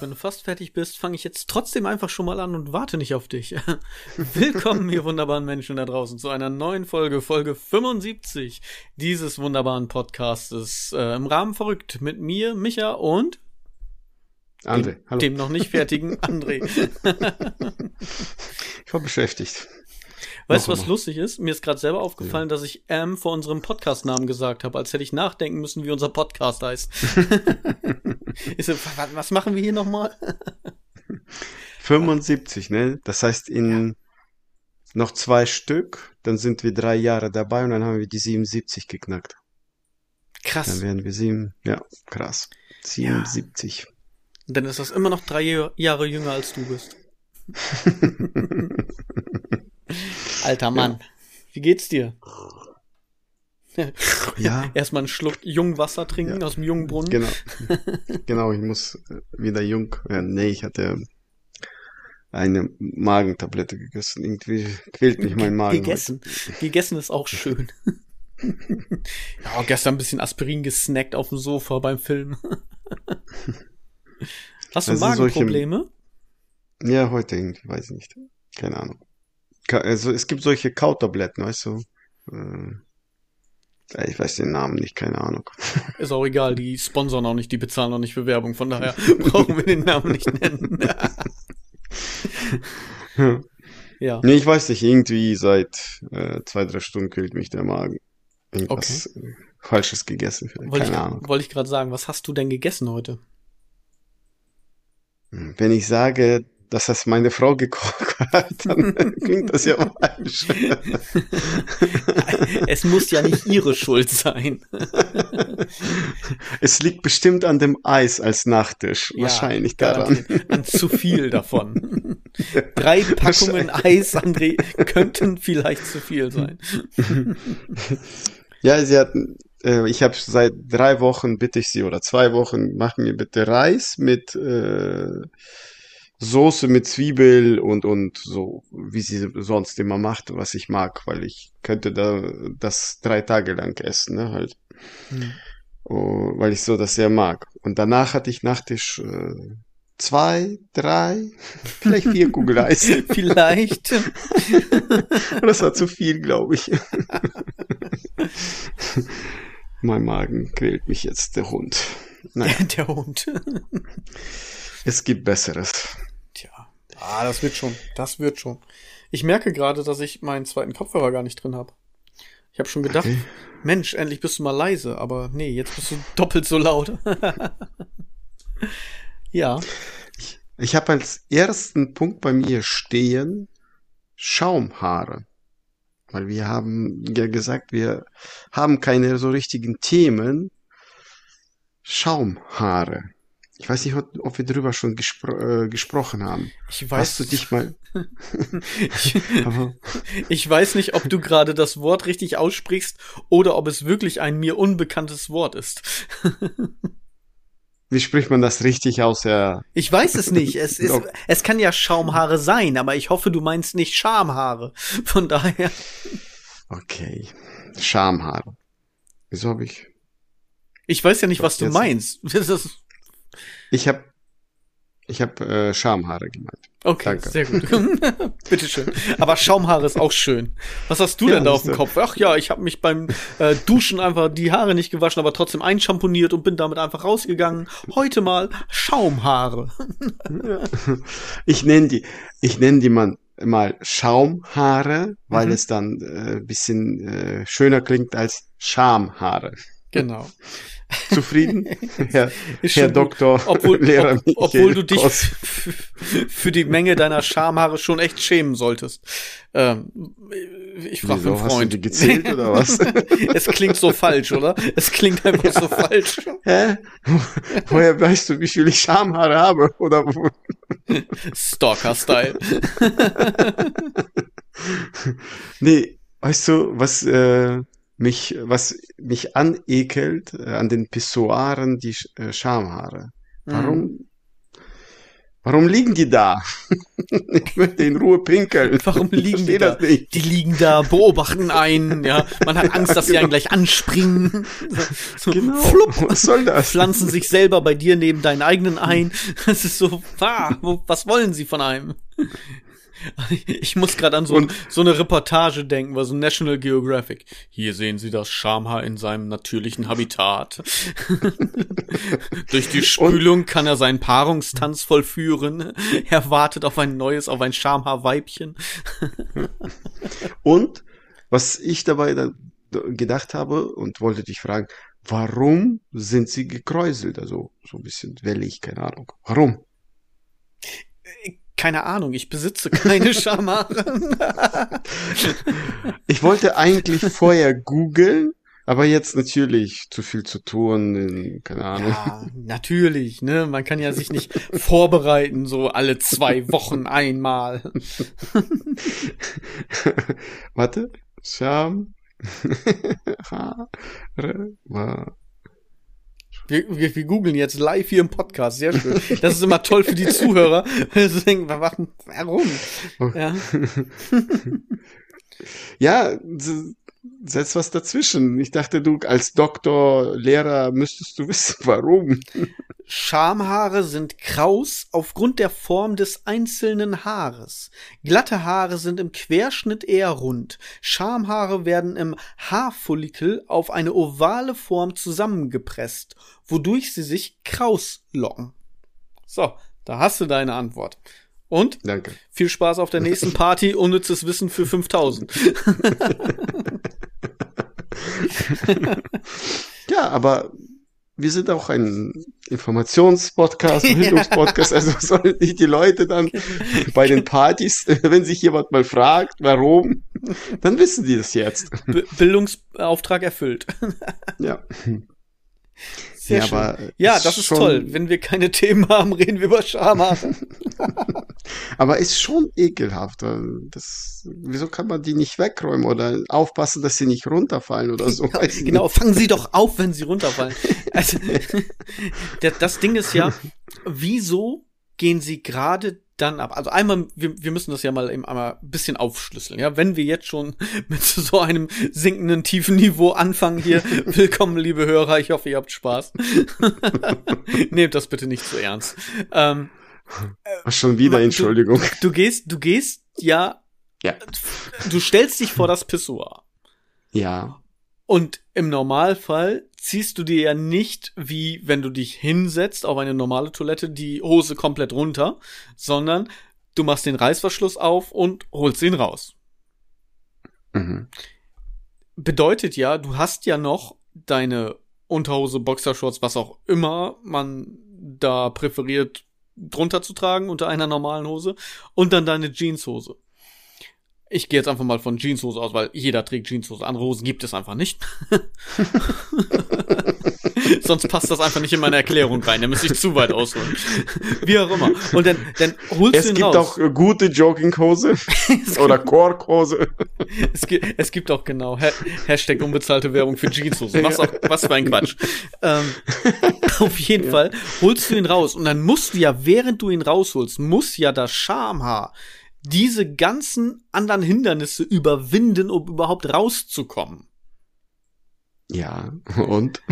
wenn du fast fertig bist, fange ich jetzt trotzdem einfach schon mal an und warte nicht auf dich. Willkommen, ihr wunderbaren Menschen da draußen, zu einer neuen Folge, Folge 75 dieses wunderbaren Podcastes. Äh, Im Rahmen verrückt mit mir, Micha und André, dem, hallo. dem noch nicht fertigen André. ich war beschäftigt. Weißt du, was lustig ist? Mir ist gerade selber aufgefallen, ja. dass ich M vor unserem Podcast-Namen gesagt habe, als hätte ich nachdenken müssen, wie unser Podcast heißt. ich so, was machen wir hier nochmal? 75, ne? Das heißt, in ja. noch zwei Stück, dann sind wir drei Jahre dabei und dann haben wir die 77 geknackt. Krass. Dann werden wir sieben, ja, krass. 77. Ja. Dann ist das immer noch drei Jahre jünger als du bist. Alter Mann. Ja. Wie geht's dir? Ja. Erstmal einen Schluck Jungwasser trinken ja. aus dem jungen Brunnen. Genau. genau, ich muss äh, wieder jung. Ja, nee, ich hatte eine Magentablette gegessen. Irgendwie quält mich mein Magen. Gegessen. Heute. Gegessen ist auch schön. ja, gestern ein bisschen Aspirin gesnackt auf dem Sofa beim Film. Hast du das Magenprobleme? Solche... Ja, heute irgendwie, weiß ich nicht. Keine Ahnung also es gibt solche Kautabletten, weißt du? Äh, ich weiß den Namen nicht, keine Ahnung. Ist auch egal, die sponsern auch nicht, die bezahlen auch nicht für Werbung, von daher brauchen wir den Namen nicht nennen. ja. Nee, ich weiß nicht, irgendwie seit äh, zwei, drei Stunden kühlt mich der Magen. Irgendwas okay. Falsches gegessen. Keine wollte ich, Ahnung. Wollte ich gerade sagen, was hast du denn gegessen heute? Wenn ich sage, dass das meine Frau gekocht hat, dann klingt das ja falsch. es muss ja nicht ihre Schuld sein. es liegt bestimmt an dem Eis als Nachtisch. Ja, Wahrscheinlich daran. An zu viel davon. Drei Packungen Eis, André, könnten vielleicht zu viel sein. ja, sie hatten, äh, ich habe seit drei Wochen bitte ich sie oder zwei Wochen, mach mir bitte Reis mit äh, Soße mit Zwiebel und, und so, wie sie sonst immer macht, was ich mag, weil ich könnte da das drei Tage lang essen, ne, halt. Hm. Oh, weil ich so das sehr mag. Und danach hatte ich Nachtisch äh, zwei, drei, vielleicht vier Kugeleis. vielleicht. das war zu viel, glaube ich. mein Magen quält mich jetzt, der Hund. Naja. Der Hund. es gibt Besseres. Ah, das wird schon. Das wird schon. Ich merke gerade, dass ich meinen zweiten Kopfhörer gar nicht drin habe. Ich habe schon gedacht, okay. Mensch, endlich bist du mal leise, aber nee, jetzt bist du doppelt so laut. ja. Ich, ich habe als ersten Punkt bei mir stehen Schaumhaare. Weil wir haben ja gesagt, wir haben keine so richtigen Themen. Schaumhaare. Ich weiß nicht, ob wir darüber schon gespro äh, gesprochen haben. Ich weiß. Hast du dich mal. ich, ich weiß nicht, ob du gerade das Wort richtig aussprichst oder ob es wirklich ein mir unbekanntes Wort ist. Wie spricht man das richtig aus? Ja. Ich weiß es nicht. Es, ist, es kann ja Schaumhaare sein, aber ich hoffe, du meinst nicht Schamhaare. Von daher. Okay. Schamhaare. Wieso habe ich. Ich weiß ja nicht, was du meinst. Das ist ich habe ich hab, äh, Schamhaare gemeint. Okay, Danke. sehr gut. Bitteschön. Aber Schaumhaare ist auch schön. Was hast du ja, denn da auf dem Kopf? Ach ja, ich habe mich beim äh, Duschen einfach die Haare nicht gewaschen, aber trotzdem einschamponiert und bin damit einfach rausgegangen. Heute mal Schaumhaare. ich nenne die, ich nenne die man mal Schaumhaare, weil mhm. es dann äh, bisschen äh, schöner klingt als Schamhaare. Genau. Zufrieden, Herr, Herr Doktor, obwohl, Lehrer ob, obwohl du dich für die Menge deiner Schamhaare schon echt schämen solltest. Ähm, ich frage einen Freund. Hast du die gezählt oder was? es klingt so falsch, oder? Es klingt einfach ja. so falsch. Hä? Woher weißt du, wie viel ich Schamhaare habe? Oder Stalker-Style. nee, weißt du, was äh, mich, was mich anekelt äh, an den Pissoiren, die äh, Schamhaare. Warum, mhm. Warum liegen die da? ich möchte in Ruhe pinkeln. Warum liegen die da? Die liegen da, beobachten einen, ja. Man hat Angst, dass sie einen gleich anspringen. So, so Genau. flupp, Was soll das? pflanzen sich selber bei dir neben deinen eigenen ein. Das ist so, ah, wo, was wollen sie von einem? Ich muss gerade an so, Und- so eine Reportage denken, war so National Geographic. Hier sehen Sie das Schamhaar in seinem natürlichen Habitat. Durch die Spülung kann er seinen Paarungstanz vollführen. Er wartet auf ein neues, auf ein Schamhaarweibchen. Und was ich dabei dann gedacht habe und wollte dich fragen, warum sind sie gekräuselt? Also so ein bisschen wellig, keine Ahnung. Warum? Keine Ahnung, ich besitze keine Schamhaare. Ich wollte eigentlich vorher googeln, aber jetzt natürlich zu viel zu tun, in- keine Ahnung. Ja, natürlich, ne? Man kann ja sich nicht vorbereiten, so alle zwei Wochen einmal. Warte. Scham. Wir, wir, wir googeln jetzt live hier im Podcast, sehr schön. Das ist immer toll für die Zuhörer. denken, warum? Ja. Ja, setz was dazwischen. Ich dachte, du als Doktor, Lehrer müsstest du wissen, warum. Schamhaare sind kraus aufgrund der Form des einzelnen Haares. Glatte Haare sind im Querschnitt eher rund. Schamhaare werden im Haarfollikel auf eine ovale Form zusammengepresst, wodurch sie sich kraus locken. So, da hast du deine Antwort. Und Danke. viel Spaß auf der nächsten Party, unnützes Wissen für 5000. Ja, aber wir sind auch ein Informationspodcast, Bildungspodcast, also sollen nicht die Leute dann bei den Partys, wenn sich jemand mal fragt, warum, dann wissen die das jetzt. B Bildungsauftrag erfüllt. Ja. Sehr ja, schön. aber äh, Ja, das ist toll. Wenn wir keine Themen haben, reden wir über Schamhaare. Aber ist schon ekelhaft. weil Das, wieso kann man die nicht wegräumen oder aufpassen, dass sie nicht runterfallen oder so? Ich genau, fangen Sie doch auf, wenn Sie runterfallen. Also, das Ding ist ja, wieso gehen Sie gerade dann ab? Also einmal, wir, wir müssen das ja mal eben einmal ein bisschen aufschlüsseln. Ja, wenn wir jetzt schon mit so einem sinkenden tiefen Niveau anfangen hier, willkommen, liebe Hörer. Ich hoffe, ihr habt Spaß. Nehmt das bitte nicht zu ernst. Ähm, Schon wieder, Du- Entschuldigung. du gehst, du gehst ja, Ja. du stellst dich vor das Pissoir. Ja. Und im Normalfall ziehst du dir ja nicht, wie wenn du dich hinsetzt auf eine normale Toilette, die Hose komplett runter, sondern du machst den Reißverschluss auf und holst ihn raus. Mhm. Bedeutet ja, du hast ja noch deine Unterhose, Boxershorts, was auch immer man da präferiert, drunter zu tragen unter einer normalen Hose und dann deine Jeanshose. Ich gehe jetzt einfach mal von Jeanshose aus, weil jeder trägt Jeanshose. Andere Hosen gibt es einfach nicht. Sonst passt das einfach nicht in meine Erklärung rein. Da müsste ich zu weit ausholen. Wie auch immer. Und dann, dann holst Es du ihn gibt raus. auch äh, gute Jogginghose oder Korkhose. es, gibt, es gibt auch genau Ha- Hashtag unbezahlte Werbung für Jeanshose. Was, auch, was für ein Quatsch. Ähm, auf jeden Fall holst du ihn raus. Und dann musst du ja, während du ihn rausholst, muss ja das Schamhaar diese ganzen anderen Hindernisse überwinden, um überhaupt rauszukommen. Ja, und?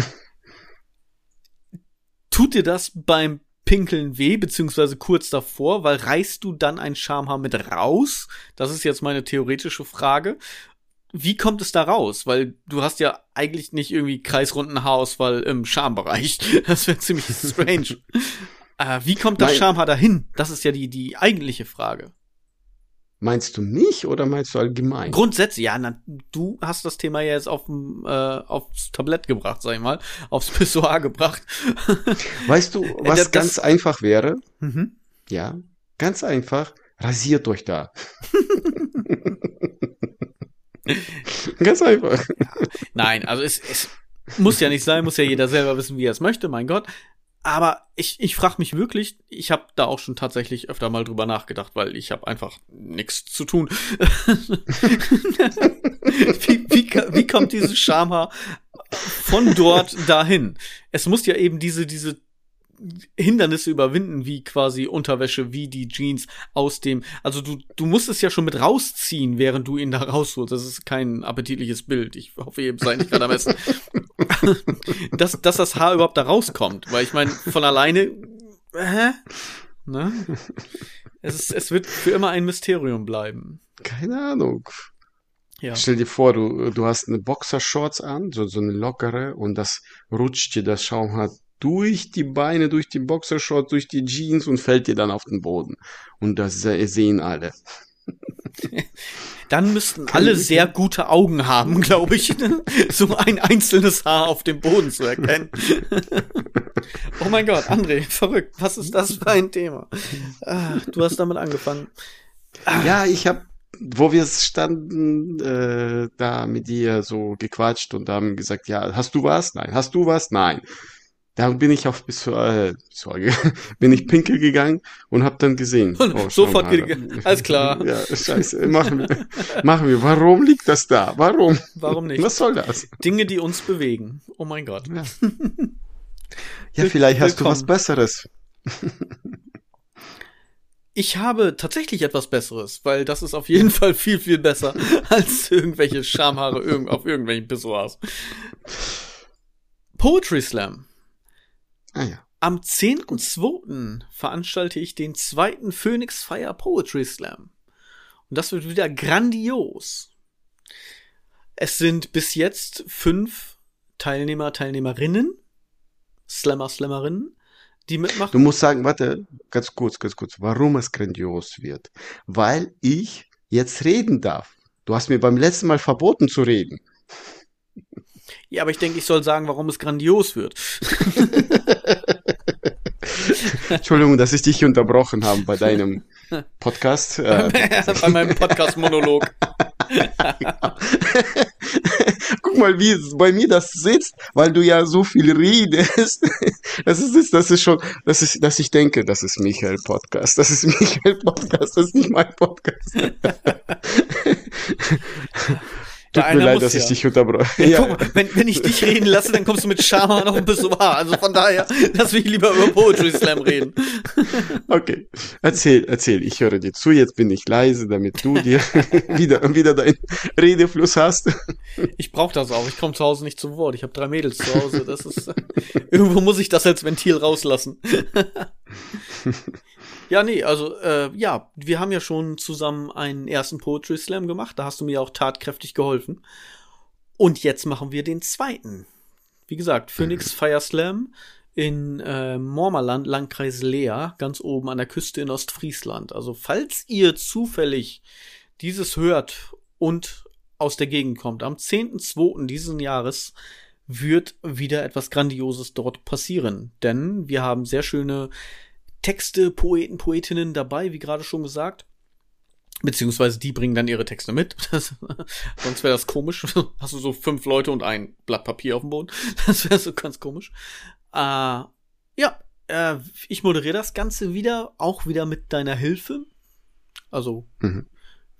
Tut dir das beim Pinkeln weh, beziehungsweise kurz davor, weil reißt du dann ein Schamhaar mit raus? Das ist jetzt meine theoretische Frage. Wie kommt es da raus? Weil du hast ja eigentlich nicht irgendwie kreisrunden Haarausfall im Schambereich. Das wäre ziemlich strange. äh, wie kommt das Nein. Schamhaar dahin? Das ist ja die, die eigentliche Frage. Meinst du mich oder meinst du allgemein? Grundsätzlich, ja, na, du hast das Thema ja jetzt auf, äh, aufs Tablett gebracht, sag ich mal, aufs Pissoir gebracht. Weißt du, was das- ganz einfach wäre? mhm. Ja, ganz einfach. Rasiert euch da. ganz einfach. Nein, also es, es muss ja nicht sein, muss ja jeder selber wissen, wie er es möchte, mein Gott. Aber ich, ich frage mich wirklich, ich habe da auch schon tatsächlich öfter mal drüber nachgedacht, weil ich habe einfach nichts zu tun. wie, wie, wie kommt dieses Schamhaar von dort dahin? Es muss ja eben diese, diese Hindernisse überwinden, wie quasi Unterwäsche, wie die Jeans aus dem, also du, du musst es ja schon mit rausziehen, während du ihn da rausholst. Das ist kein appetitliches Bild. Ich hoffe, ihr seid nicht gerade am Essen. dass, dass das Haar überhaupt da rauskommt, weil ich meine, von alleine, hä? Ne? Es, ist, es wird für immer ein Mysterium bleiben. Keine Ahnung. Ja. Stell dir vor, du, du hast eine Boxershorts an, so, so eine lockere, und das rutscht dir das Schaumhaar durch die Beine, durch die Boxershorts, durch die Jeans und fällt dir dann auf den Boden. Und das sehen alle. Dann müssten alle sehr gute Augen haben, glaube ich, so ein einzelnes Haar auf dem Boden zu erkennen. oh mein Gott, André, verrückt. Was ist das für ein Thema? Ah, du hast damit angefangen. Ja, ich habe wo wir standen, äh, da mit dir so gequatscht und haben gesagt, ja, hast du was? Nein. Hast du was? Nein. Da bin ich auf bis äh, Sorge, bin ich pinkel gegangen und hab dann gesehen. Oh, Sofort alles klar. Ja, scheiße, machen wir. machen wir. Warum liegt das da? Warum? Warum nicht? Was soll das? Dinge, die uns bewegen. Oh mein Gott. Ja, ja vielleicht hast du was Besseres. Ich habe tatsächlich etwas Besseres, weil das ist auf jeden Fall viel, viel besser als irgendwelche Schamhaare auf irgendwelchen Pissoirs. Poetry Slam. Ah ja. Am 10.2. veranstalte ich den zweiten Phoenix Fire Poetry Slam. Und das wird wieder grandios. Es sind bis jetzt fünf Teilnehmer, Teilnehmerinnen, Slammer, Slammerinnen die mitmachen? Du musst sagen, warte, ganz kurz, ganz kurz, warum es grandios wird. Weil ich jetzt reden darf. Du hast mir beim letzten Mal verboten zu reden. Ja, aber ich denke, ich soll sagen, warum es grandios wird. Entschuldigung, dass ich dich unterbrochen habe bei deinem Podcast. Äh. bei meinem Podcast-Monolog. Guck mal, wie bei mir das sitzt, weil du ja so viel redest. Das ist, das ist schon, das ist, dass ich denke, das ist Michael Podcast. Das ist Michael Podcast, das ist nicht mein Podcast. Tut mir leid, dass ja. ich dich unterbreche. Ja, ja. Mal, wenn, wenn ich dich reden lasse, dann kommst du mit Schama noch ein bisschen wahr. Also von daher, lass mich lieber über Poetry Slam reden. Okay, erzähl, erzähl. Ich höre dir zu. Jetzt bin ich leise, damit du dir wieder, wieder deinen Redefluss hast. Ich brauche das auch. Ich komme zu Hause nicht zu Wort. Ich habe drei Mädels zu Hause. Das ist irgendwo muss ich das als Ventil rauslassen. Ja, nee, also äh, ja, wir haben ja schon zusammen einen ersten Poetry Slam gemacht. Da hast du mir auch tatkräftig geholfen. Und jetzt machen wir den zweiten. Wie gesagt, Phoenix mhm. Fire Slam in äh, Mormerland, Landkreis Leer, ganz oben an der Küste in Ostfriesland. Also falls ihr zufällig dieses hört und aus der Gegend kommt, am 10.2. diesen Jahres wird wieder etwas Grandioses dort passieren. Denn wir haben sehr schöne Texte, Poeten, Poetinnen dabei, wie gerade schon gesagt. Beziehungsweise die bringen dann ihre Texte mit. Das, sonst wäre das komisch. Hast du so fünf Leute und ein Blatt Papier auf dem Boden. Das wäre so ganz komisch. Äh, ja, äh, ich moderiere das Ganze wieder, auch wieder mit deiner Hilfe. Also, mhm.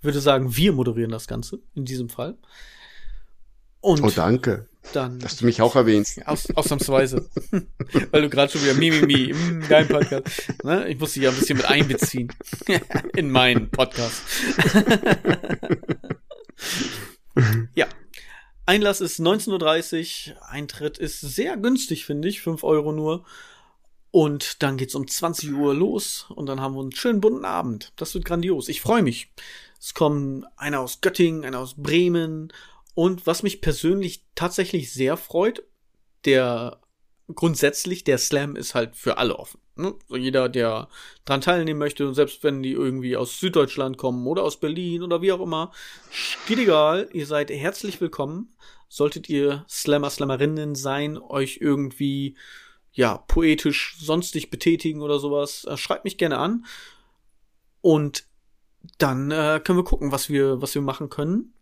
würde sagen, wir moderieren das Ganze in diesem Fall. Und oh, danke. Dann, dass du mich auch erwähnst. Aus, ausnahmsweise. Weil du gerade schon wieder Mimimi im deinem Podcast. Ne? Ich muss dich ja ein bisschen mit einbeziehen. In meinen Podcast. ja. Einlass ist 19.30 Uhr. Eintritt ist sehr günstig, finde ich. 5 Euro nur. Und dann geht's um 20 Uhr los. Und dann haben wir einen schönen bunten Abend. Das wird grandios. Ich freue mich. Es kommen einer aus Göttingen, einer aus Bremen und was mich persönlich tatsächlich sehr freut, der grundsätzlich, der Slam ist halt für alle offen. Ne? Jeder, der dran teilnehmen möchte, selbst wenn die irgendwie aus Süddeutschland kommen oder aus Berlin oder wie auch immer, geht egal, ihr seid herzlich willkommen. Solltet ihr Slammer, Slammerinnen sein, euch irgendwie, ja, poetisch sonstig betätigen oder sowas, äh, schreibt mich gerne an. Und dann äh, können wir gucken, was wir, was wir machen können.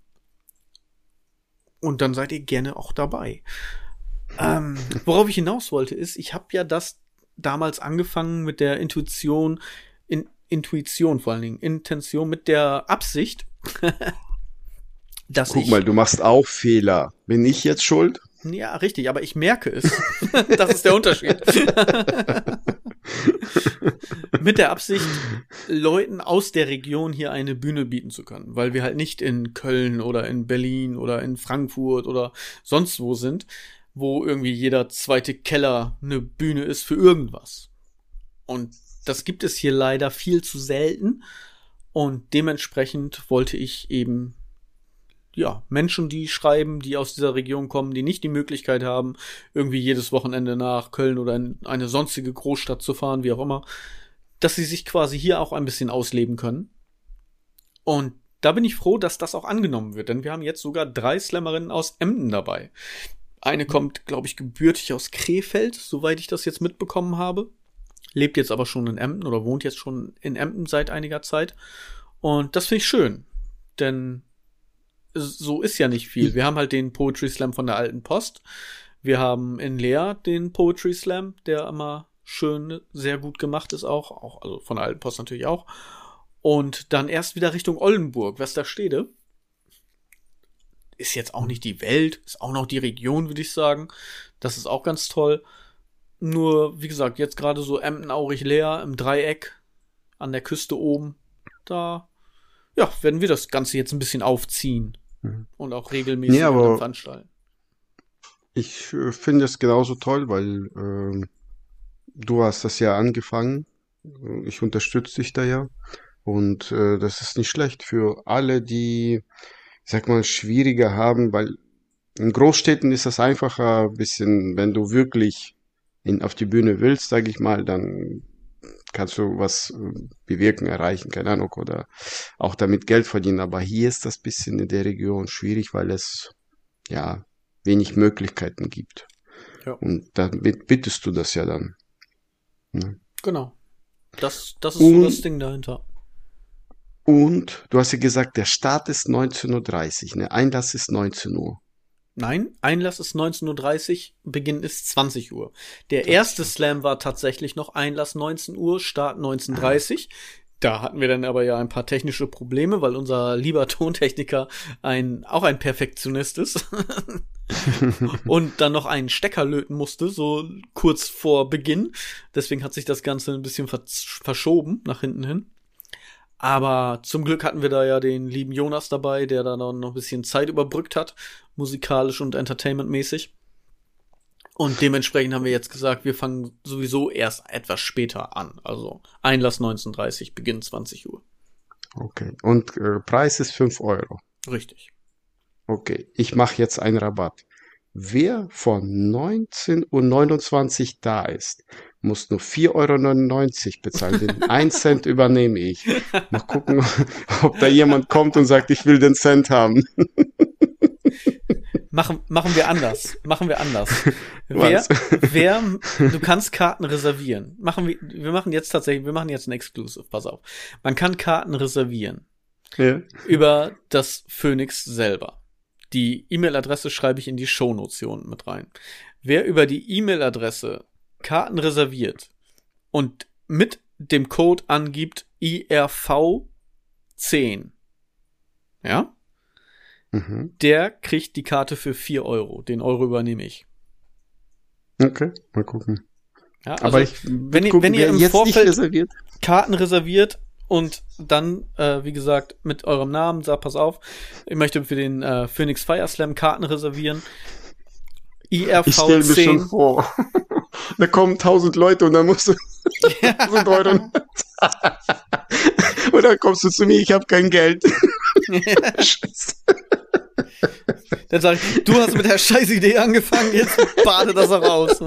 Und dann seid ihr gerne auch dabei. Ähm, worauf ich hinaus wollte, ist, ich habe ja das damals angefangen mit der Intuition, in, Intuition vor allen Dingen, Intention, mit der Absicht, dass Guck ich, mal, du machst auch Fehler. Bin ich jetzt schuld? Ja, richtig, aber ich merke es. das ist der Unterschied. Mit der Absicht, Leuten aus der Region hier eine Bühne bieten zu können, weil wir halt nicht in Köln oder in Berlin oder in Frankfurt oder sonst wo sind, wo irgendwie jeder zweite Keller eine Bühne ist für irgendwas. Und das gibt es hier leider viel zu selten. Und dementsprechend wollte ich eben ja, Menschen, die schreiben, die aus dieser Region kommen, die nicht die Möglichkeit haben, irgendwie jedes Wochenende nach Köln oder in eine sonstige Großstadt zu fahren, wie auch immer, dass sie sich quasi hier auch ein bisschen ausleben können. Und da bin ich froh, dass das auch angenommen wird, denn wir haben jetzt sogar drei Slammerinnen aus Emden dabei. Eine kommt, glaube ich, gebürtig aus Krefeld, soweit ich das jetzt mitbekommen habe. Lebt jetzt aber schon in Emden oder wohnt jetzt schon in Emden seit einiger Zeit. Und das finde ich schön, denn so ist ja nicht viel. Wir haben halt den Poetry Slam von der alten Post. Wir haben in Leer den Poetry Slam, der immer schön, sehr gut gemacht ist auch, auch also von der alten Post natürlich auch. Und dann erst wieder Richtung Oldenburg, Westerstede. Ist jetzt auch nicht die Welt, ist auch noch die Region, würde ich sagen. Das ist auch ganz toll. Nur, wie gesagt, jetzt gerade so Emden, Aurich, Leer im Dreieck an der Küste oben. Da, ja, werden wir das Ganze jetzt ein bisschen aufziehen. Mhm. Und auch regelmäßig nee, veranstalten. Ich äh, finde es genauso toll, weil äh, du hast das ja angefangen. Ich unterstütze dich da ja. Und äh, das ist nicht schlecht für alle, die, sag mal, schwieriger haben, weil in Großstädten ist das einfacher, ein bisschen, wenn du wirklich in, auf die Bühne willst, sag ich mal, dann kannst du was äh, bewirken, erreichen, keine Ahnung, oder auch damit Geld verdienen. Aber hier ist das bisschen in der Region schwierig, weil es ja wenig Möglichkeiten gibt. Ja. Und damit bittest du das ja dann. Ne? Genau. Das, das ist und, so das Ding dahinter. Und du hast ja gesagt, der Start ist 19.30 Uhr, ne? Einlass ist 19 Uhr. Nein, Einlass ist 19.30 Uhr, Beginn ist 20 Uhr. Der erste Slam war tatsächlich noch Einlass 19 Uhr, Start 19.30 Da hatten wir dann aber ja ein paar technische Probleme, weil unser lieber Tontechniker ein, auch ein Perfektionist ist. und dann noch einen Stecker löten musste, so kurz vor Beginn. Deswegen hat sich das Ganze ein bisschen verschoben nach hinten hin. Aber zum Glück hatten wir da ja den lieben Jonas dabei, der da noch ein bisschen Zeit überbrückt hat, musikalisch und entertainmentmäßig. Und dementsprechend haben wir jetzt gesagt, wir fangen sowieso erst etwas später an. Also Einlass 19.30, Beginn 20 Uhr. Okay. Und äh, Preis ist 5 Euro. Richtig. Okay. Ich mache jetzt einen Rabatt. Wer von 19.29 Uhr da ist, muss nur 4,99 Euro bezahlen. Den 1 Cent übernehme ich. Mal gucken, ob da jemand kommt und sagt, ich will den Cent haben. Machen, machen wir anders. Machen wir anders. Wer, wer, du kannst Karten reservieren. Machen wir, wir machen jetzt tatsächlich, wir machen jetzt ein Exclusive, pass auf. Man kann Karten reservieren. Ja. Über das Phoenix selber. Die E-Mail-Adresse schreibe ich in die Shownotion mit rein. Wer über die E-Mail-Adresse Karten reserviert und mit dem Code angibt IRV10, ja, mhm. der kriegt die Karte für 4 Euro. Den Euro übernehme ich. Okay, mal gucken. Ja, also Aber ich, wenn, ihr, wenn ihr im Vorfeld reserviert. Karten reserviert und dann, äh, wie gesagt, mit eurem Namen sagt, pass auf, ich möchte für den äh, Phoenix Fire Slam Karten reservieren. IRV10. Ich stelle mir schon vor. da kommen tausend Leute und dann musst du tausend Euro. und dann kommst du zu mir, ich habe kein Geld. Dann sag ich, du hast mit der scheiß Idee angefangen, jetzt bade das auch raus.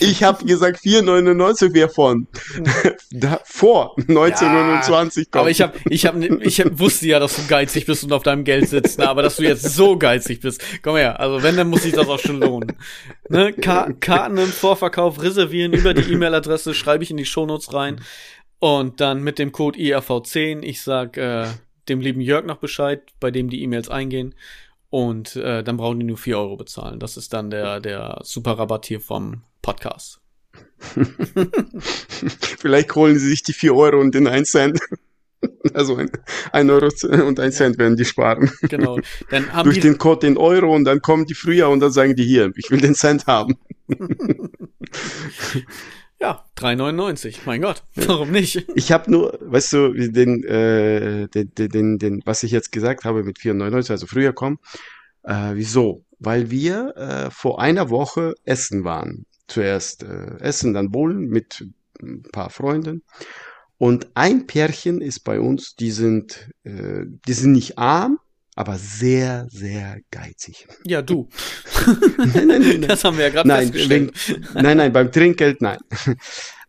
ich habe gesagt, 4,99 wäre von da, vor 1929 ja, kommt. Aber ich hab, ich hab, ich hab, wusste ja, dass du geizig bist und auf deinem Geld sitzt, ne? aber dass du jetzt so geizig bist. Komm her, also wenn, dann muss sich das auch schon lohnen. Ne? Ka Karten im Vorverkauf reservieren über die E-Mail-Adresse, schreibe ich in die Shownotes rein. Und dann mit dem Code IRV10, ich sag äh, dem lieben Jörg noch Bescheid, bei dem die E-Mails eingehen. Und äh, dann brauchen die nur 4 Euro bezahlen. Das ist dann der, der super Rabatt hier vom Podcast. Vielleicht holen sie sich die 4 Euro und den 1 Cent. Also ein, ein Euro und ein Cent werden die sparen. Genau. Dann haben Durch die den Code den Euro und dann kommen die früher und dann sagen die hier, ich will den Cent haben. Ja, 3,99. Mein Gott, warum nicht? Ich habe nur, weißt du, den, äh, den, den, den, was ich jetzt gesagt habe mit 4,99, also früher kommen. Äh, wieso? Weil wir äh, vor einer Woche essen waren. Zuerst äh, essen, dann bowlen mit ein paar Freunden. Und ein Pärchen ist bei uns, die sind, äh, die sind nicht arm, aber sehr, sehr geizig. Ja, du. nein, nein, nein, nein. Das haben wir ja gerade festgestellt. wegen, nein, nein, beim Trinkgeld nein.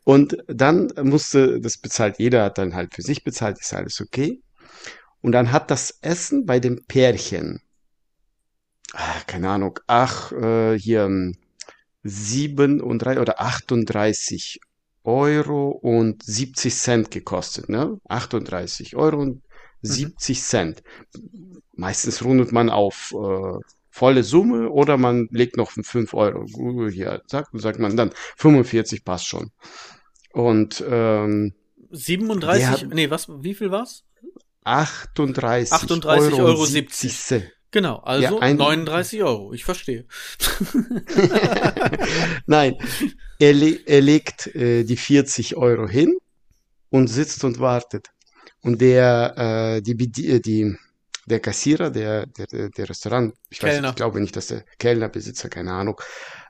Und dann musste, das bezahlt, jeder hat dann halt für sich bezahlt, ist alles okay. Und dann hat das Essen bei dem Pärchen, ah, keine Ahnung, ach, äh, hier ähm, 37 oder 38 Euro und 70 Cent gekostet, ne? 38 Euro und 70 Cent. Meistens rundet man auf äh, volle Summe oder man legt noch 5 Euro hier, sagt, sagt man dann 45 passt schon. Und ähm, 37, Der nee, was, wie viel war's? 38, 38 Euro, Euro und 70 Cent. Genau, also Ja, ein- 39 Euro. Ich verstehe. Nein, er, le er legt äh, die 40 Euro hin und sitzt und wartet. Und der, äh, die, Bedi- äh, die, der Kassierer, der, der, der, Restaurant, ich weiß, ich glaube nicht, dass der Kellner, Besitzer, keine Ahnung,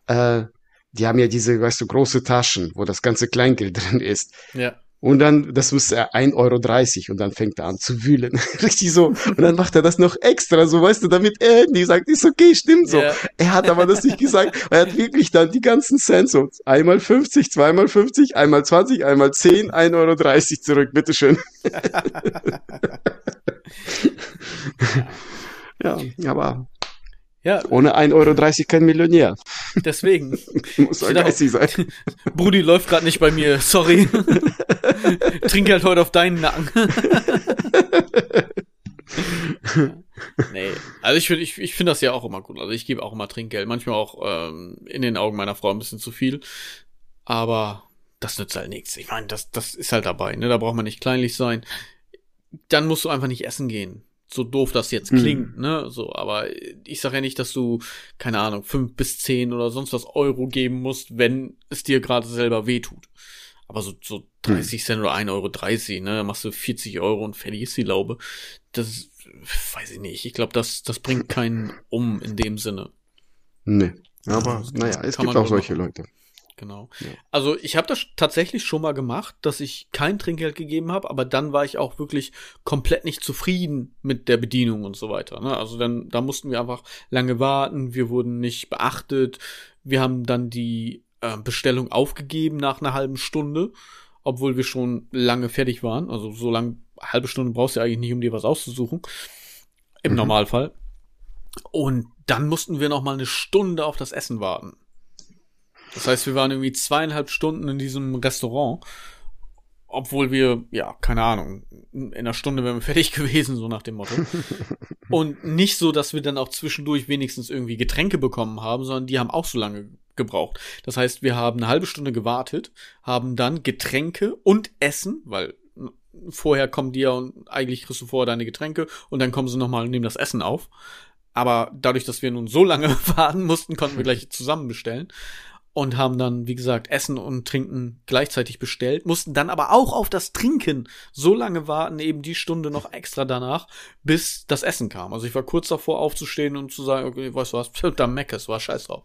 äh, die haben ja diese, weißt du, große Taschen, wo das ganze Kleingeld drin ist. Ja. Und dann, das muss er 1,30 Euro und dann fängt er an zu wühlen. Richtig so. Und dann macht er das noch extra, so weißt du, damit er nicht sagt, ist okay, stimmt so. Ja. Er hat aber das nicht gesagt. Er hat wirklich dann die ganzen Cent so einmal 50, zweimal 50, einmal 20, einmal 10, 1,30 Euro zurück, bitteschön. ja, aber Ja, ohne 1,30 Euro kein Millionär. deswegen. Muss er Genau. geistig sein. Brudi läuft gerade nicht bei mir, sorry. Trink halt heute auf deinen Nacken. nee, also ich finde ich, ich finde das ja auch immer gut. Also ich gebe auch immer Trinkgeld. Manchmal auch ähm, in den Augen meiner Frau ein bisschen zu viel. Aber das nützt halt nichts. Ich meine, das, das ist halt dabei. Ne? Da braucht man nicht kleinlich sein. Dann musst du einfach nicht essen gehen. So doof das jetzt Hm. klingt, ne? So, aber ich sage ja nicht, dass du, keine Ahnung, fünf bis zehn oder sonst was Euro geben musst, wenn es dir gerade selber wehtut. Aber so, so 30 Cent oder 1,30 Euro, 30, ne? Machst du 40 Euro und fertig ist die Laube. Das weiß ich nicht. Ich glaube, das, das bringt keinen um in dem Sinne. Nee. Aber naja, es gibt auch solche machen. Leute. Genau. Ja. Also ich habe das tatsächlich schon mal gemacht, dass ich kein Trinkgeld gegeben habe, aber dann war ich auch wirklich komplett nicht zufrieden mit der Bedienung und so weiter. Ne? Also dann, da mussten wir einfach lange warten, wir wurden nicht beachtet, wir haben dann die äh, Bestellung aufgegeben nach einer halben Stunde, obwohl wir schon lange fertig waren. Also so lange, halbe Stunde brauchst du ja eigentlich nicht, um dir was auszusuchen. Im Mhm. Normalfall. Und dann mussten wir noch mal eine Stunde auf das Essen warten. Das heißt, wir waren irgendwie zweieinhalb Stunden in diesem Restaurant, obwohl wir, ja, keine Ahnung, in einer Stunde wären wir fertig gewesen, so nach dem Motto. Und nicht so, dass wir dann auch zwischendurch wenigstens irgendwie Getränke bekommen haben, sondern die haben auch so lange gebraucht. Das heißt, wir haben eine halbe Stunde gewartet, haben dann Getränke und Essen, weil vorher kommen die ja und eigentlich kriegst du vorher deine Getränke und dann kommen sie nochmal und nehmen das Essen auf. Aber dadurch, dass wir nun so lange warten mussten, konnten wir gleich zusammen bestellen und haben dann, wie gesagt, Essen und Trinken gleichzeitig bestellt, mussten dann aber auch auf das Trinken so lange warten, eben die Stunde noch extra danach, bis das Essen kam. Also ich war kurz davor aufzustehen und zu sagen, okay, weißt du was, da Meckes, war scheiß drauf.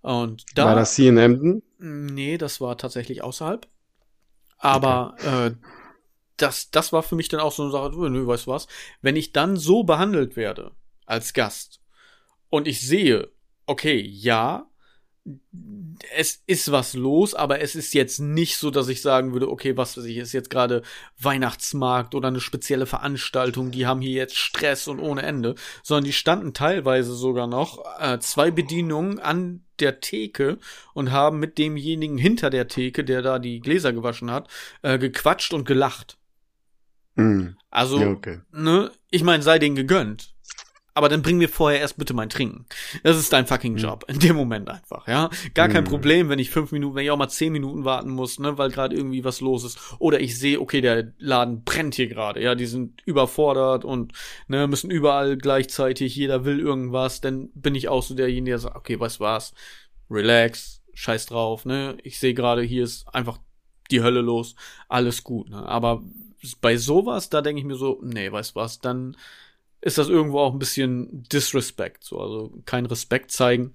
Und da, War das hier in Emden? nee, das war tatsächlich außerhalb. Aber äh, das, das war für mich dann auch so eine Sache, nö, weißt du was, wenn ich dann so behandelt werde als Gast und ich sehe, okay, ja, es ist was los, aber es ist jetzt nicht so, dass ich sagen würde, okay, was weiß ich, ist jetzt gerade Weihnachtsmarkt oder eine spezielle Veranstaltung, die haben hier jetzt Stress und ohne Ende, sondern die standen teilweise sogar noch äh, zwei Bedienungen an der Theke und haben mit demjenigen hinter der Theke, der da die Gläser gewaschen hat, äh, gequatscht und gelacht. Hm. Also, Ja, okay. ne, ich meine, sei denen gegönnt. Aber dann bring mir vorher erst bitte mein Trinken. Das ist dein fucking Mhm. Job. In dem Moment einfach, ja. Gar kein Mhm. Problem, wenn ich fünf Minuten, wenn ich auch mal zehn Minuten warten muss, ne, weil gerade irgendwie was los ist. Oder ich sehe, okay, der Laden brennt hier gerade, ja, die sind überfordert und ne, müssen überall gleichzeitig, jeder will irgendwas, dann bin ich auch so derjenige, der sagt, okay, was, relax, scheiß drauf, ne? Ich sehe gerade, hier ist einfach die Hölle los, alles gut, ne? Aber bei sowas, da denke ich mir so, nee, weißt was, dann ist das irgendwo auch ein bisschen Disrespect, so, also kein Respekt zeigen.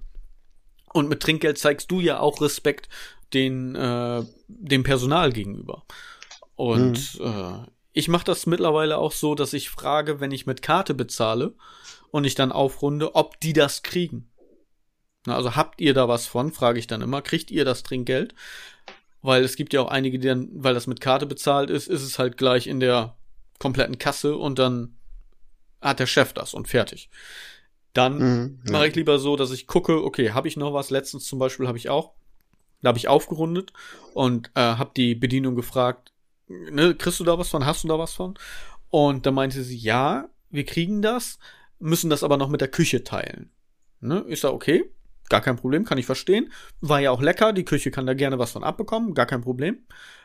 Und mit Trinkgeld zeigst du ja auch Respekt den, äh, dem Personal gegenüber. Und mhm. äh, ich mache das mittlerweile auch so, dass ich frage, wenn ich mit Karte bezahle und ich dann aufrunde, ob die das kriegen. Na, also habt ihr da was von, frage ich dann immer, kriegt ihr das Trinkgeld? Weil es gibt ja auch einige, die dann, weil das mit Karte bezahlt ist, ist es halt gleich in der kompletten Kasse und dann hat der Chef das und fertig. Dann mhm, ja. mache ich lieber so, dass ich gucke, okay, habe ich noch was? Letztens zum Beispiel habe ich auch, da habe ich aufgerundet und äh, habe die Bedienung gefragt, ne, kriegst du da was von? Hast du da was von? Und da meinte sie, ja, wir kriegen das, müssen das aber noch mit der Küche teilen. Ne? Ist da okay? Gar kein Problem, kann ich verstehen. War ja auch lecker, die Küche kann da gerne was von abbekommen, gar kein Problem.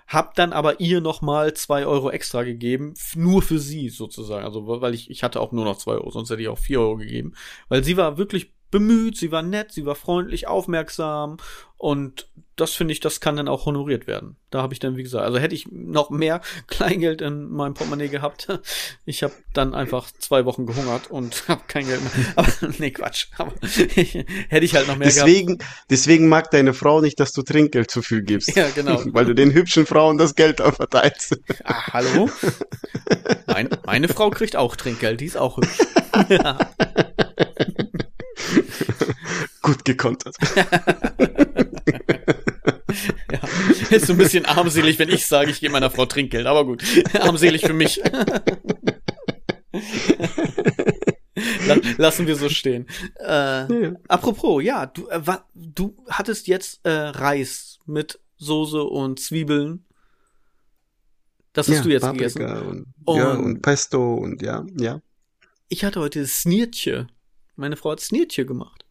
Hab dann aber ihr nochmal zwei Euro extra gegeben, nur für sie sozusagen. Also, weil ich, ich hatte auch nur noch zwei Euro, sonst hätte ich auch vier Euro gegeben. Weil sie war wirklich bemüht, sie war nett, sie war freundlich, aufmerksam und das finde ich, das kann dann auch honoriert werden. Da habe ich dann, wie gesagt, also hätte ich noch mehr Kleingeld in meinem Portemonnaie gehabt. Ich habe dann einfach zwei Wochen gehungert und habe kein Geld mehr. Aber nee, Quatsch. Aber hätte ich halt noch mehr deswegen, gehabt. Deswegen mag deine Frau nicht, dass du Trinkgeld zu viel gibst. Ja, genau. Weil du den hübschen Frauen das Geld verteilst. Ah, hallo? Mein, meine Frau kriegt auch Trinkgeld, die ist auch hübsch. Ja. Gut gekontert. ja, ist so ein bisschen armselig, wenn ich sage, ich gebe meiner Frau Trinkgeld, aber gut. Armselig für mich. Lassen wir so stehen. Äh, ja. Apropos, ja, du, äh, du hattest jetzt äh, Reis mit Soße und Zwiebeln. Das hast ja, du jetzt Paprika gegessen. Und, und, ja, und Pesto und ja, ja. Ich hatte heute Snirtje. Meine Frau hat Snirtje gemacht.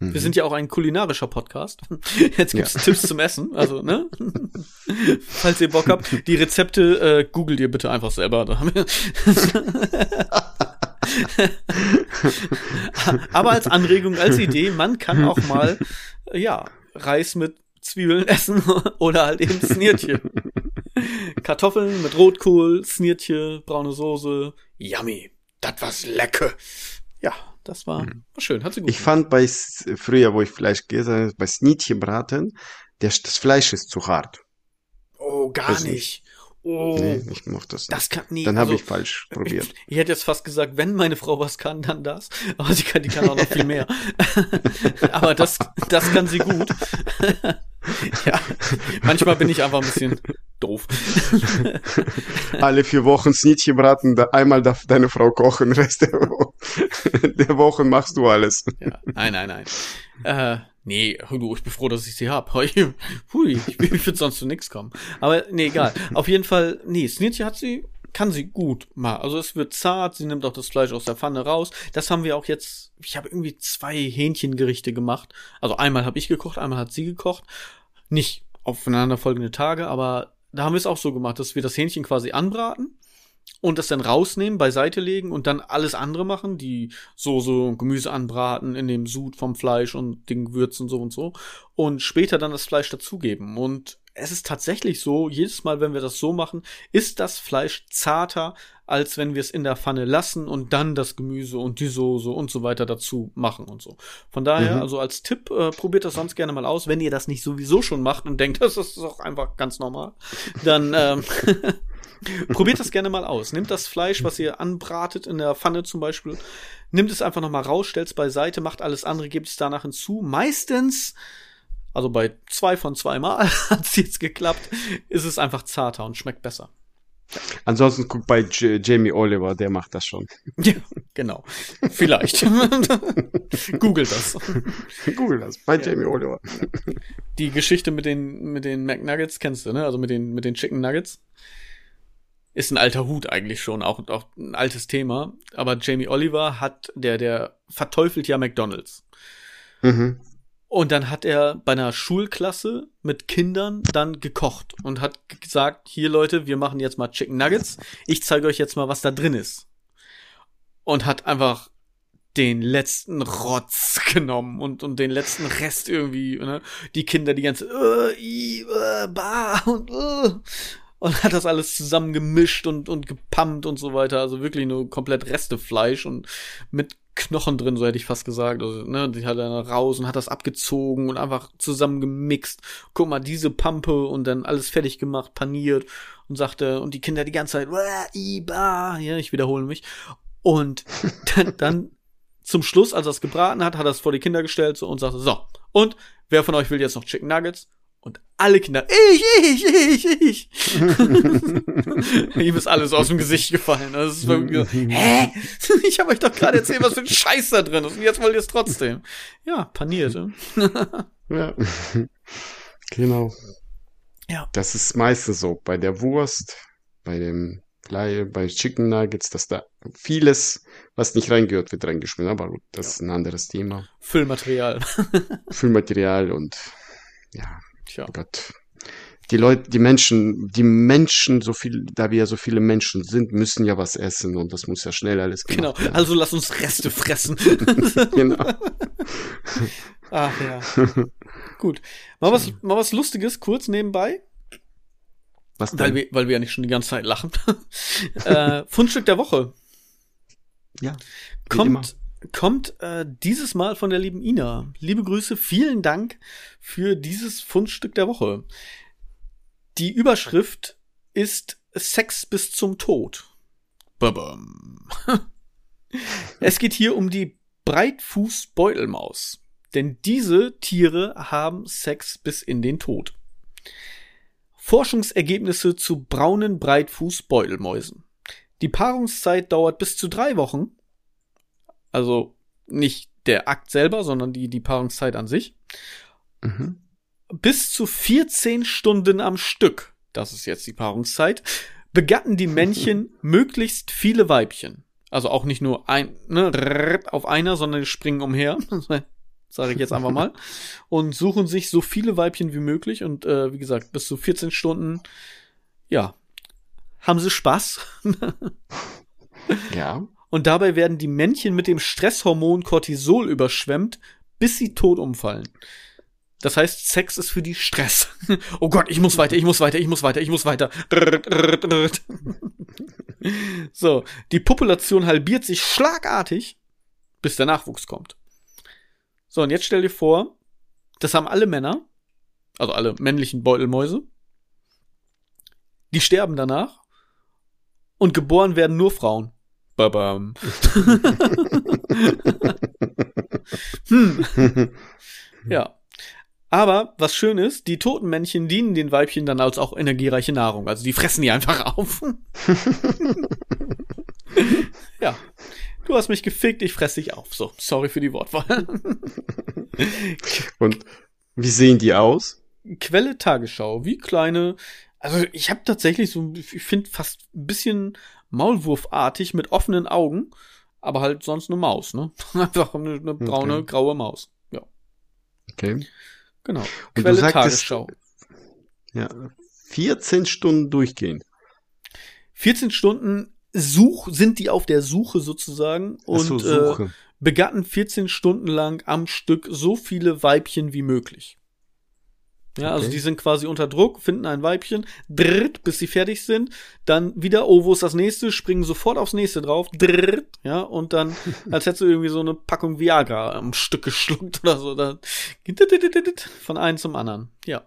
Mhm. Wir sind ja auch ein kulinarischer Podcast. Jetzt gibt's ja. Tipps zum Essen. Also, ne? Falls ihr Bock habt, die Rezepte äh, googelt ihr bitte einfach selber. Aber als Anregung, als Idee, man kann auch mal, ja, Reis mit Zwiebeln essen oder halt eben Snirtje. Kartoffeln mit Rotkohl, Snirtje, braune Soße. Yummy. Das war's lecker. Ja, das war, war schön, hat sie gut. Ich gemacht. fand bei früher, wo ich Fleisch gegessen habe, bei Snitchenbraten, der, das Fleisch ist zu hart. Oh, gar nicht. nicht. Oh, nee, ich mochte das nicht. Das kann nie. Dann habe also, ich falsch probiert. Ich, ich, hätte jetzt fast gesagt, wenn meine Frau was kann, dann das. Aber sie kann, die kann auch noch viel mehr. Aber das, das kann sie gut. ja, manchmal bin ich einfach ein bisschen doof. Alle vier Wochen Snitchenbraten, einmal darf deine Frau kochen, Rest der, Wo der Wochen machst du alles. Ja, nein, nein, nein. Äh, nee, du, ich bin froh, dass ich sie hab. Hui, ich, ich würde sonst zu nichts kommen. Aber nee, egal. Auf jeden Fall, nee, Snitche hat sie kann sie gut mal. Also es wird zart, sie nimmt auch das Fleisch aus der Pfanne raus. Das haben wir auch jetzt, ich habe irgendwie zwei Hähnchengerichte gemacht. Also einmal habe ich gekocht, einmal hat sie gekocht. Nicht aufeinanderfolgende Tage, aber da haben wir es auch so gemacht, dass wir das Hähnchen quasi anbraten und das dann rausnehmen, beiseite legen und dann alles andere machen, die Soße und Gemüse anbraten in dem Sud vom Fleisch und den Gewürzen so und so und später dann das Fleisch dazugeben und es ist tatsächlich so, jedes Mal, wenn wir das so machen, ist das Fleisch zarter, als wenn wir es in der Pfanne lassen und dann das Gemüse und die Soße und so weiter dazu machen und so. Von daher, mhm. also als Tipp, äh, probiert das sonst gerne mal aus. Wenn ihr das nicht sowieso schon macht und denkt, das ist doch einfach ganz normal, dann ähm, probiert das gerne mal aus. Nehmt das Fleisch, was ihr anbratet in der Pfanne zum Beispiel, nimmt es einfach nochmal raus, stellt es beiseite, macht alles andere, gebt es danach hinzu. Meistens also bei zwei von zweimal hat es jetzt geklappt, ist es einfach zarter und schmeckt besser. Ansonsten guck bei J Jamie Oliver, der macht das schon. Ja, genau. Vielleicht. Google das. Google das, bei ja. Jamie Oliver. Die Geschichte mit den, mit den McNuggets kennst du, ne? Also mit den, mit den Chicken Nuggets. Ist ein alter Hut eigentlich schon, auch, auch ein altes Thema. Aber Jamie Oliver hat, der, der verteufelt ja McDonalds. Mhm. Und dann hat er bei einer Schulklasse mit Kindern dann gekocht und hat gesagt, hier Leute, wir machen jetzt mal Chicken Nuggets. Ich zeige euch jetzt mal, was da drin ist. Und hat einfach den letzten Rotz genommen und, und den letzten Rest irgendwie, ne? Die Kinder die ganze, äh, i, äh, bah, und, äh, und hat das alles zusammen gemischt und, und gepumpt und so weiter. Also wirklich nur komplett Restefleisch und mit Knochen drin, so hätte ich fast gesagt. Also, ne, die hat dann raus und hat das abgezogen und einfach zusammen gemixt. Guck mal, diese Pampe und dann alles fertig gemacht, paniert und sagte, und die Kinder die ganze Zeit, Iba, ja, ich wiederhole mich. Und dann, dann zum Schluss, als er es gebraten hat, hat er es vor die Kinder gestellt so, und sagte, so, und wer von euch will jetzt noch Chicken Nuggets? Und alle Kinder, ich, ich, ich, ich. Ihm ist alles aus dem Gesicht gefallen. Das ist wirklich so, hä? Ich habe euch doch gerade erzählt, was für ein Scheiß da drin ist. Und jetzt wollt ihr es trotzdem. Ja, paniert. ja. Genau. Ja. Das ist meistens so. Bei der Wurst, bei dem Fleisch, bei Chicken Nuggets, dass da vieles, was nicht reingehört, wird reingeschmissen. Aber gut, das ist ein anderes Thema. Füllmaterial. Füllmaterial und ja, Tja. Oh Gott. Die Leute, die Menschen, die Menschen, so viel, da wir ja so viele Menschen sind, müssen ja was essen und das muss ja schnell alles Genau, gemacht werden. also lass uns Reste fressen. genau. Ach ja. Gut. Mal was, mal was Lustiges, kurz nebenbei, Was weil denn? wir, weil wir ja nicht schon die ganze Zeit lachen. äh, Fundstück der Woche. Ja. kommt, kommt äh, dieses Mal von der lieben Ina. Liebe Grüße, vielen Dank für dieses Fundstück der Woche. Die Überschrift ist Sex bis zum Tod. Babam. es geht hier um die Breitfußbeutelmaus. Denn diese Tiere haben Sex bis in den Tod. Forschungsergebnisse zu braunen Breitfußbeutelmäusen. Die Paarungszeit dauert bis zu drei Wochen. Also nicht der Akt selber, sondern die, die Paarungszeit an sich. Mhm. Bis zu 14 Stunden am Stück, das ist jetzt die Paarungszeit, begatten die Männchen möglichst viele Weibchen. Also auch nicht nur ein, ne, auf einer, sondern die springen umher. Sage ich jetzt einfach mal. Und suchen sich so viele Weibchen wie möglich. Und äh, wie gesagt, bis zu 14 Stunden, ja, haben sie Spaß. Ja. Und dabei werden die Männchen mit dem Stresshormon Cortisol überschwemmt, bis sie tot umfallen. Das heißt, Sex ist für die Stress. Oh Gott, ich muss weiter, ich muss weiter, ich muss weiter, ich muss weiter. So, die Population halbiert sich schlagartig, bis der Nachwuchs kommt. So, und jetzt stell dir vor, das haben alle Männer, also alle männlichen Beutelmäuse. Die sterben danach und geboren werden nur Frauen. Babam. hm. Ja. Aber was schön ist, die toten Männchen dienen den Weibchen dann als auch energiereiche Nahrung. Also die fressen die einfach auf. ja. Du hast mich gefickt, ich fress dich auf. So, sorry für die Wortwahl. Und wie sehen die aus? Quelle Tagesschau, wie kleine. Also ich habe tatsächlich so, ich finde fast ein bisschen Maulwurfartig mit offenen Augen, aber halt sonst eine Maus, ne? Einfach eine, eine braune, Okay. graue Maus. Ja, Okay. genau. du Quelle sagtest- Tagesschau. Ja. 14 Stunden durchgehen. 14 Stunden Such, sind die auf der Suche sozusagen Ach so, und äh, Suche. begatten 14 Stunden lang am Stück so viele Weibchen wie möglich. Ja, also Okay. die sind quasi unter Druck, finden ein Weibchen, dritt, bis sie fertig sind, dann wieder, oh, wo ist das nächste, springen sofort aufs nächste drauf, dritt, ja, und dann, als hättest du irgendwie so eine Packung Viagra am Stück geschluckt oder so, dann, von einem zum anderen, ja.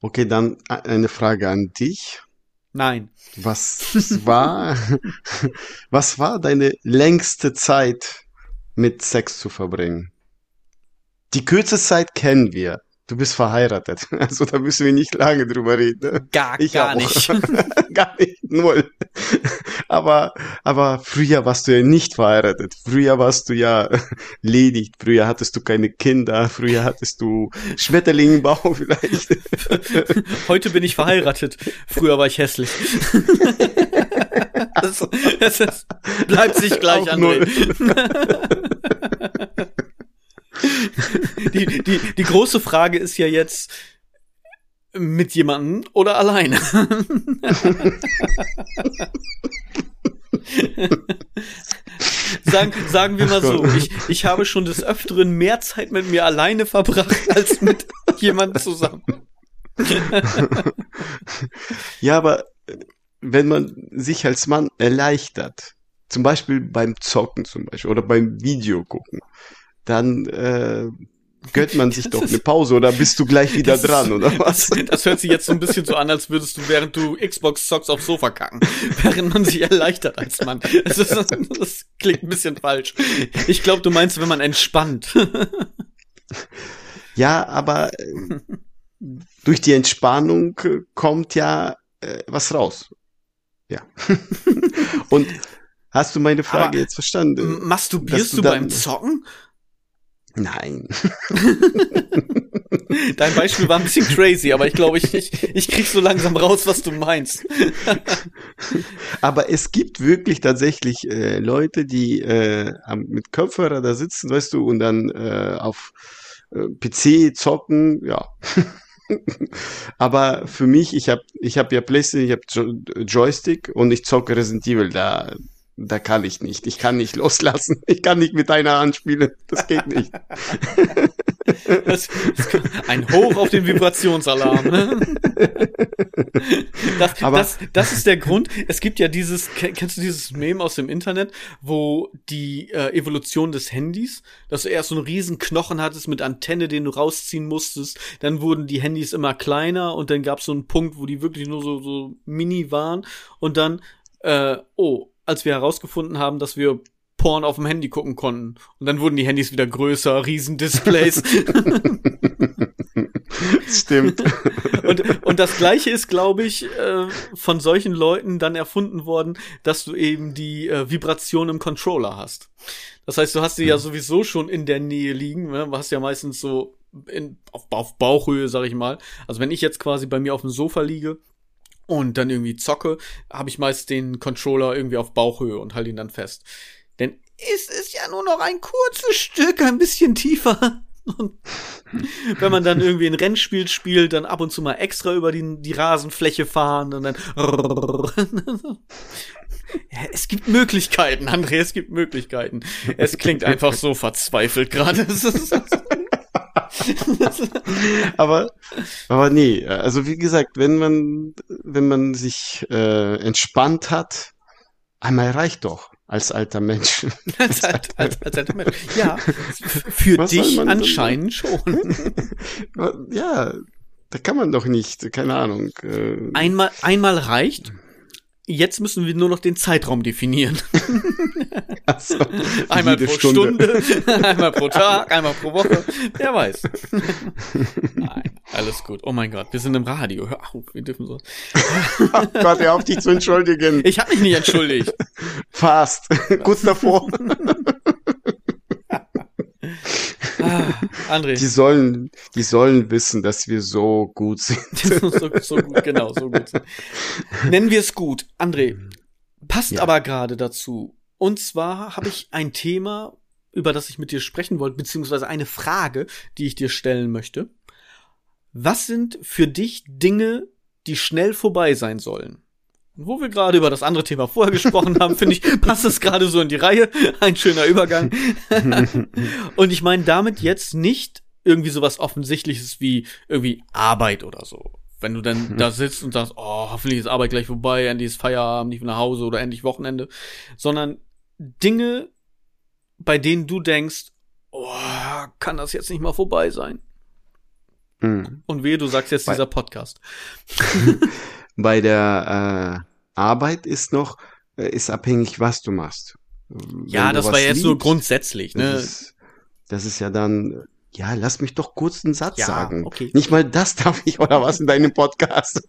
Okay, dann eine Frage an dich. Nein. Was war, was war deine längste Zeit mit Sex zu verbringen? Die kürzeste Zeit kennen wir. Du bist verheiratet. Also da müssen wir nicht lange drüber reden. Gar, Ich gar auch. nicht. Gar nicht, null. Aber, aber früher warst du ja nicht verheiratet. Früher warst du ja ledig. Früher hattest du keine Kinder. Früher hattest du Schmetterlinge im Bauch vielleicht. Heute bin ich verheiratet. Früher war ich hässlich. das, das ist, bleibt sich gleich André. Die, die, die große Frage ist ja jetzt, mit jemandem oder alleine? sagen, sagen wir mal so, ich, ich habe schon des Öfteren mehr Zeit mit mir alleine verbracht als mit jemandem zusammen. ja, aber äh, wenn man sich als Mann erleichtert, zum Beispiel beim Zocken zum Beispiel oder beim Video gucken, dann äh, gönnt man sich doch eine Pause oder bist du gleich wieder das dran oder was? Das hört sich jetzt so ein bisschen so an, als würdest du während du Xbox zockst aufs Sofa kacken, während man sich erleichtert als Mann. Das, ist, das klingt ein bisschen falsch. Ich glaube, du meinst, wenn man entspannt. Ja, aber äh, durch die Entspannung kommt ja äh, was raus. Ja. Und hast du meine Frage aber jetzt verstanden? Masturbierst du, du beim Zocken? Nein. Dein Beispiel war ein bisschen crazy, aber ich glaube, ich, ich, ich krieg so langsam raus, was du meinst. aber es gibt wirklich tatsächlich äh, Leute, die äh, mit Kopfhörer da sitzen, weißt du, und dann äh, auf äh, PC zocken, ja. aber für mich, ich habe ich hab ja PlayStation, ich habe jo Joystick und ich zocke Resident Evil, da da kann ich nicht. Ich kann nicht loslassen. Ich kann nicht mit einer anspielen. Das geht nicht. Das, das, ein Hoch auf den Vibrationsalarm. Ne? Das, Aber, das, das ist der Grund. Es gibt ja dieses, kennst du dieses Meme aus dem Internet, wo die äh, Evolution des Handys, dass du erst so einen riesen Knochen hattest mit Antenne, den du rausziehen musstest, dann wurden die Handys immer kleiner und dann gab es so einen Punkt, wo die wirklich nur so, so mini waren und dann, äh, oh, als wir herausgefunden haben, dass wir Porn auf dem Handy gucken konnten. Und dann wurden die Handys wieder größer, Riesendisplays. Stimmt. Und, und das gleiche ist, glaube ich, äh, von solchen Leuten dann erfunden worden, dass du eben die äh, Vibration im Controller hast. Das heißt, du hast sie ja sowieso schon in der Nähe liegen, ne? Du hast ja meistens so in, auf, auf Bauchhöhe, sag ich mal. Also wenn ich jetzt quasi bei mir auf dem Sofa liege und dann irgendwie zocke, habe ich meist den Controller irgendwie auf Bauchhöhe und halte ihn dann fest. Denn es ist ja nur noch ein kurzes Stück, ein bisschen tiefer. Und wenn man dann irgendwie ein Rennspiel spielt, dann ab und zu mal extra über die, die Rasenfläche fahren und dann. ja, es gibt Möglichkeiten, André, es gibt Möglichkeiten. Es klingt einfach so verzweifelt gerade. aber, aber nee, also wie gesagt, wenn man, wenn man sich äh, entspannt hat, einmal reicht doch als alter Mensch. als, als, als, als alter Mensch. Ja, für Was dich anscheinend schon. ja, da kann man doch nicht, keine Ahnung. Äh, einmal, einmal reicht. Jetzt müssen wir nur noch den Zeitraum definieren. So, einmal pro Stunde. Stunde, einmal pro Tag, einmal pro Woche. Wer weiß. Nein, alles gut. Oh mein Gott, wir sind im Radio. Hör auf, wir dürfen so. oh Gott, hör auf, dich zu entschuldigen. Ich habe mich nicht entschuldigt. Fast. Kurz davor. Ah, André. Die sollen, die sollen wissen, dass wir so gut sind. so, so gut, genau, so gut sind. Nennen wir es gut. André, passt ja. aber gerade dazu. Und zwar habe ich ein Thema, über das ich mit dir sprechen wollte, beziehungsweise eine Frage, die ich dir stellen möchte. Was sind für dich Dinge, die schnell vorbei sein sollen? Wo wir gerade über das andere Thema vorher gesprochen haben, finde ich, passt es gerade so in die Reihe. Ein schöner Übergang. und ich meine damit jetzt nicht irgendwie sowas Offensichtliches wie irgendwie Arbeit oder so. Wenn du dann da sitzt und sagst, oh, hoffentlich ist Arbeit gleich vorbei, endlich ist Feierabend, ich will nach Hause oder endlich Wochenende, sondern Dinge, bei denen du denkst, oh, kann das jetzt nicht mal vorbei sein? Mhm. Und wehe, du sagst jetzt bei, dieser Podcast. bei der äh, Arbeit ist noch, äh, ist abhängig, was du machst. Wenn ja, das war jetzt liebst, nur grundsätzlich, ne? Das ist, das ist ja dann, ja, lass mich doch kurz einen Satz ja, sagen. Okay. Nicht mal das darf ich oder was in deinem Podcast.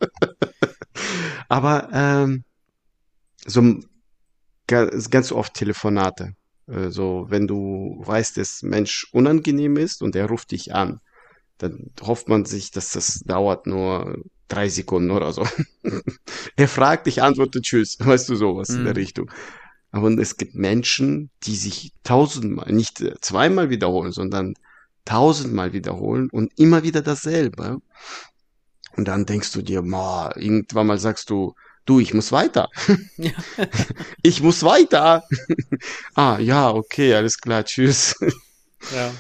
Aber ähm, so ganz oft Telefonate. So, wenn du weißt, dass Mensch unangenehm ist und er ruft dich an, dann hofft man sich, dass das dauert nur drei Sekunden oder so. er fragt, ich antworte Tschüss, weißt du sowas mhm. in der mhm. Richtung. Aber es gibt Menschen, die sich tausendmal, nicht zweimal wiederholen, sondern tausendmal wiederholen und immer wieder dasselbe. Und dann denkst du dir, boah, irgendwann mal sagst du, du, ich muss weiter. ich muss weiter. ah, ja, okay, alles klar, tschüss. Ja.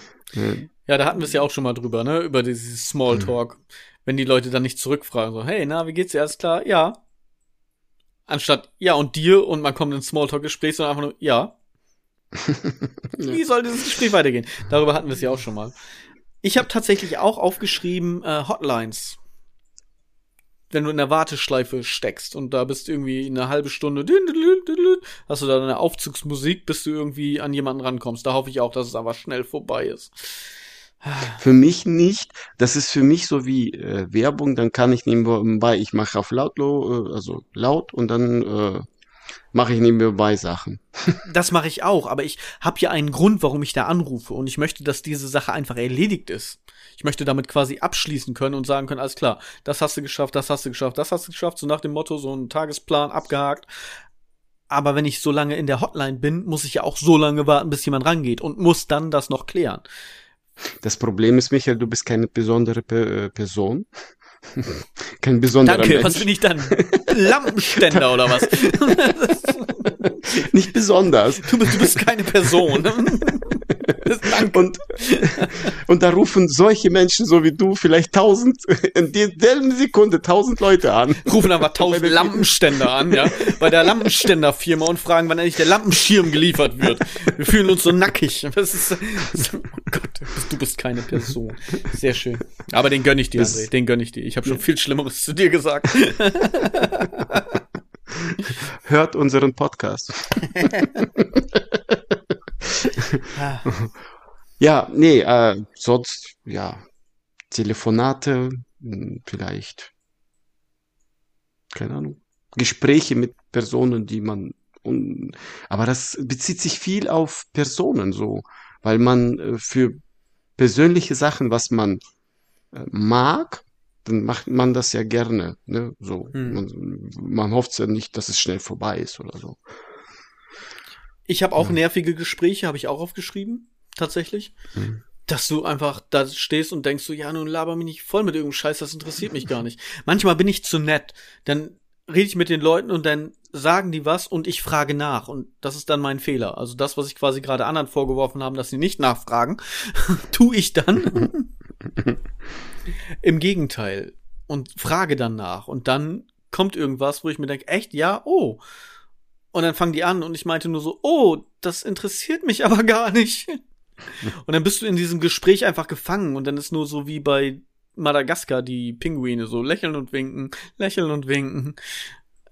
Ja, da hatten wir es ja auch schon mal drüber, ne? Über dieses Smalltalk. Mhm. Wenn die Leute dann nicht zurückfragen, so, hey, na, wie geht's dir? Alles klar? Ja. Anstatt, ja, und dir? Und man kommt ins Smalltalk-Gespräch, sondern einfach nur, ja. wie soll dieses Gespräch weitergehen? Darüber hatten wir es ja auch schon mal. Ich habe tatsächlich auch aufgeschrieben äh, Hotlines. Wenn du in der Warteschleife steckst und da bist irgendwie eine halbe Stunde, hast du da eine Aufzugsmusik, bis du irgendwie an jemanden rankommst. Da hoffe ich auch, dass es aber schnell vorbei ist. Für mich nicht. Das ist für mich so wie äh, Werbung. Dann kann ich nebenbei, ich mache auf laut, äh, also laut und dann äh, mache ich nebenbei Sachen. das mache ich auch, aber ich habe ja einen Grund, warum ich da anrufe und ich möchte, dass diese Sache einfach erledigt ist. Ich möchte damit quasi abschließen können und sagen können, alles klar, das hast du geschafft, das hast du geschafft, das hast du geschafft, so nach dem Motto, so ein Tagesplan abgehakt. Aber wenn ich so lange in der Hotline bin, muss ich ja auch so lange warten, bis jemand rangeht und muss dann das noch klären. Das Problem ist, Michael, du bist keine besondere Pe Person. Kein besonderer Danke, Mensch. was bin ich dann? Lampenständer oder was? Nicht besonders. Du bist, du bist keine Person. und, und da rufen solche Menschen so wie du vielleicht tausend, in derselben Sekunde tausend Leute an. Rufen aber tausend Lampenständer an, ja, bei der Lampenständerfirma und fragen, wann endlich der Lampenschirm geliefert wird. Wir fühlen uns so nackig. Das ist, oh Gott, du bist keine Person. Sehr schön. Aber den gönn ich dir, André, den gönn ich dir. Ich habe schon viel Schlimmeres zu dir gesagt. Hört unseren Podcast. ja, nee, äh, sonst, ja, Telefonate, hm, vielleicht, keine Ahnung, Gespräche mit Personen, die man, un, aber das bezieht sich viel auf Personen so, weil man äh, für persönliche Sachen, was man äh, mag, dann macht man das ja gerne, ne, so. Hm. Man, man hofft ja nicht, dass es schnell vorbei ist oder so. Ich habe auch ja. nervige Gespräche, habe ich auch aufgeschrieben, tatsächlich. Mhm. Dass du einfach da stehst und denkst so, ja, nun laber mich nicht voll mit irgendeinem Scheiß, das interessiert mich gar nicht. Manchmal bin ich zu nett. Dann rede ich mit den Leuten und dann sagen die was und ich frage nach. Und das ist dann mein Fehler. Also das, was ich quasi gerade anderen vorgeworfen haben, dass sie nicht nachfragen, tu ich dann. Im Gegenteil. Und frage dann nach. Und dann kommt irgendwas, wo ich mir denke, echt, ja, oh. Und dann fangen die an und ich meinte nur so, oh, das interessiert mich aber gar nicht. Und dann bist du in diesem Gespräch einfach gefangen und dann ist nur so wie bei Madagaskar die Pinguine so lächeln und winken, lächeln und winken.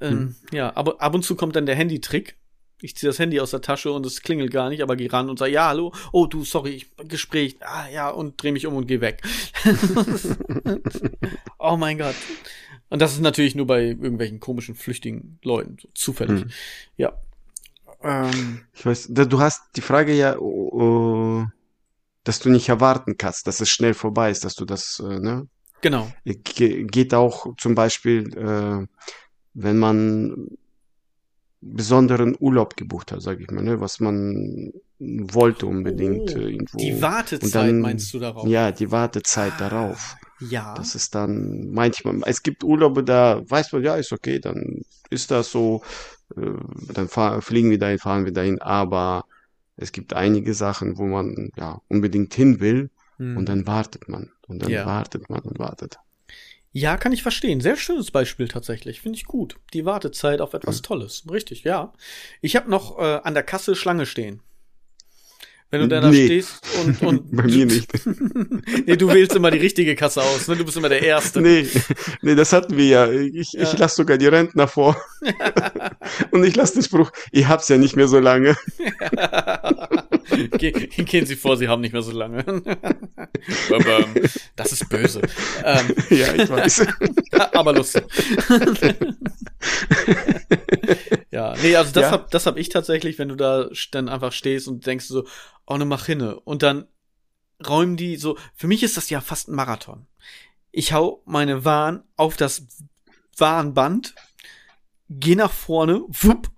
Ähm, hm. Ja, aber ab und zu kommt dann der Handytrick. Ich ziehe das Handy aus der Tasche und es klingelt gar nicht, aber geh ran und sag, ja, hallo, oh du, sorry, ich, Gespräch, ah ja, und dreh mich um und geh weg. oh mein Gott. Und das ist natürlich nur bei irgendwelchen komischen, flüchtigen Leuten, so zufällig. Hm. Ja. Ähm, ich weiß, du hast die Frage ja, uh, dass du nicht erwarten kannst, dass es schnell vorbei ist, dass du das, uh, ne? Genau. Ge geht auch zum Beispiel, äh, wenn man besonderen Urlaub gebucht hat, sage ich mal, ne, was man wollte unbedingt oh, irgendwo. Die Wartezeit dann, meinst du darauf? Ja, die Wartezeit ah. darauf. Ja. Das ist dann manchmal, es gibt Urlaube, da weiß man, ja, ist okay, dann ist das so, äh, dann fahr, fliegen wir dahin, fahren wir dahin, aber es gibt einige Sachen, wo man ja unbedingt hin will hm. und dann wartet man und dann ja. wartet man und wartet. Ja, kann ich verstehen. Sehr schönes Beispiel tatsächlich. Finde ich gut. Die Wartezeit auf etwas hm. Tolles. Richtig, ja. Ich habe noch äh, an der Kasse Schlange stehen. Wenn du da, nee. stehst und, und Bei mir nicht. nee, du wählst immer die richtige Kasse aus, ne? Du bist immer der Erste. Nee, nee, das hatten wir ja. Ich, ja. ich lasse sogar die Rentner vor. und ich lasse den Spruch, ihr habt's ja nicht mehr so lange. Ge gehen Sie vor, Sie haben nicht mehr so lange. das ist böse. Ähm, ja, ich weiß. Aber lustig. ja, nee, also das ja. hab, das hab ich tatsächlich, wenn du da dann einfach stehst und denkst so, oh ne Machine. Und dann räumen die so, für mich ist das ja fast ein Marathon. Ich hau meine Waren auf das Warenband, geh nach vorne, wupp,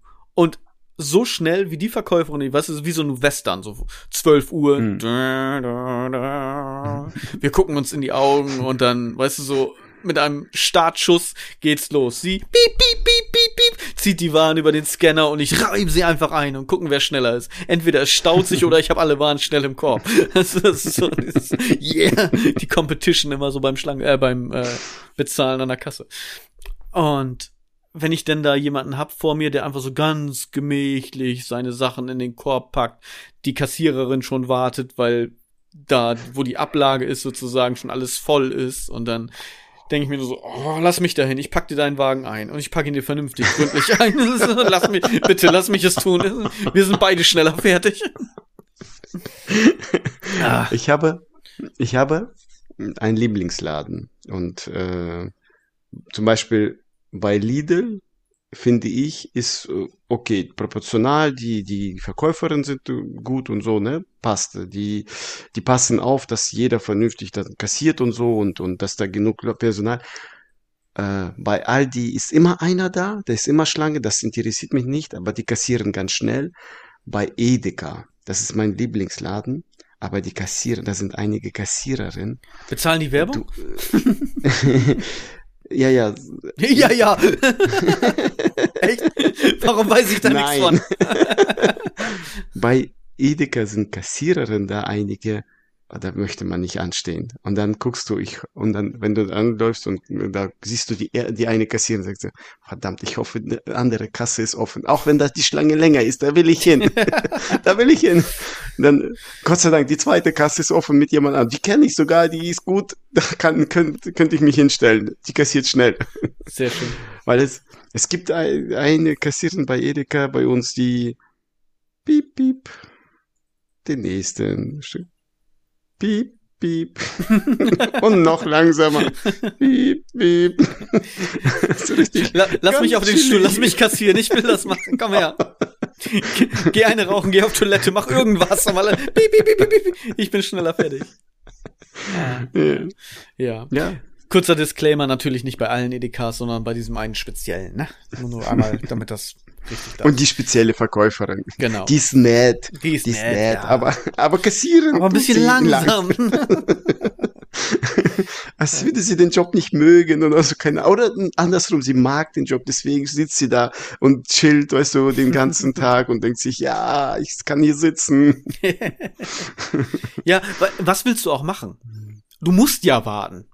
so schnell wie die Verkäuferin, ich weiß, es ist wie so ein Western, so 12 Uhr. Hm. Da, da, da. Wir gucken uns in die Augen und dann, weißt du, so mit einem Startschuss geht's los. Sie piep, piep, piep, piep, piep, zieht die Waren über den Scanner und ich reibe sie einfach ein und gucken, wer schneller ist. Entweder es staut sich oder ich habe alle Waren schnell im Korb. Das, das ist so dieses, yeah, die Competition immer so beim Schlangen, äh, beim äh, Bezahlen an der Kasse. Und wenn ich denn da jemanden hab vor mir, der einfach so ganz gemächlich seine Sachen in den Korb packt, die Kassiererin schon wartet, weil da, wo die Ablage ist, sozusagen schon alles voll ist und dann denke ich mir nur so, oh, lass mich dahin, ich pack dir deinen Wagen ein und ich pack ihn dir vernünftig gründlich ein. lass mich, bitte lass mich es tun. Wir sind beide schneller fertig. ah. Ich habe, ich habe einen Lieblingsladen und äh, zum Beispiel bei Lidl finde ich, ist äh, okay, proportional, die, die Verkäuferinnen sind äh, gut und so, ne? Passt. Die, die passen auf, dass jeder vernünftig dann kassiert und so und, und dass da genug Personal. Äh, bei Aldi ist immer einer da, da ist immer Schlange, das interessiert mich nicht, aber die kassieren ganz schnell. Bei Edeka, das ist mein Lieblingsladen, aber die Kassierer, da sind einige Kassiererinnen. Bezahlen die Werbung? Du, Ja, ja. Ja, ja. Echt? Warum weiß ich da nichts von? Bei Edeka sind Kassiererinnen da einige, da möchte man nicht anstehen. Und dann guckst du, ich, und dann, wenn du anläufst und da siehst du die, die eine Kassiererin, sagst du, verdammt, ich hoffe, eine andere Kasse ist offen. Auch wenn das die Schlange länger ist, da will ich hin. da will ich hin. Dann, Gott sei Dank, die zweite Kasse ist offen mit jemand anderem. Die kenne ich sogar, die ist gut, da kann, könnte, könnte ich mich hinstellen. Die kassiert schnell. Sehr schön. Weil es, es gibt eine Kassiererin bei Edeka bei uns, die, piep, piep, den nächsten, piep, piep. Und noch langsamer. Piep, piep. so richtig La lass mich auf den Stuhl, lass mich kassieren, ich will das machen. Komm her. geh eine rauchen, geh auf Toilette, mach irgendwas. Aber piep, piep, piep, piep. Ich bin schneller fertig. Ah. Ja. ja. Kurzer Disclaimer, natürlich nicht bei allen EDKs, sondern bei diesem einen speziellen, ne? Nur, nur einmal, damit das richtig Und die spezielle Verkäuferin. Genau. Die ist nett. Die ist, die ist nett, nett ja. aber, aber kassieren. Aber ein bisschen langsam. Als würde sie den Job nicht mögen oder so, keine Oder andersrum, sie mag den Job, deswegen sitzt sie da und chillt, weißt du, den ganzen Tag und denkt sich, ja, ich kann hier sitzen. ja, was willst du auch machen? Du musst ja warten.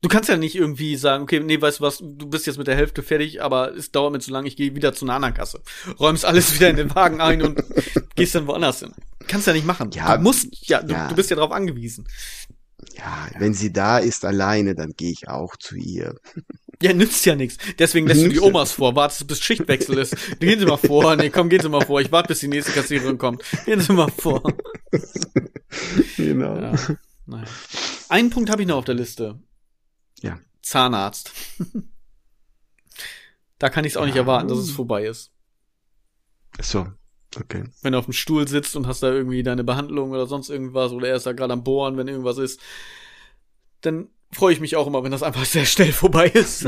Du kannst ja nicht irgendwie sagen, okay, nee, weißt du was, du bist jetzt mit der Hälfte fertig, aber es dauert mir zu lang, ich gehe wieder zu einer anderen Kasse. Räumst alles wieder in den Wagen ein und gehst dann woanders hin. Kannst ja nicht machen. Ja, du musst, ja, du, ja. du bist ja darauf angewiesen. Ja, ja, wenn sie da ist alleine, dann gehe ich auch zu ihr. Ja, nützt ja nichts. Deswegen lässt du die Omas vor, wartest bis Schichtwechsel ist. Gehen Sie mal vor. Nee, komm, gehen Sie mal vor. Ich warte, bis die nächste Kassiererin kommt. Gehen Sie mal vor. Genau. Ja, naja. Einen Punkt habe ich noch auf der Liste. Ja. Zahnarzt. da kann ich es auch ja. nicht erwarten, dass es vorbei ist. So, okay. Wenn du auf dem Stuhl sitzt und hast da irgendwie deine Behandlung oder sonst irgendwas oder er ist da gerade am Bohren, wenn irgendwas ist, dann freue ich mich auch immer, wenn das einfach sehr schnell vorbei ist.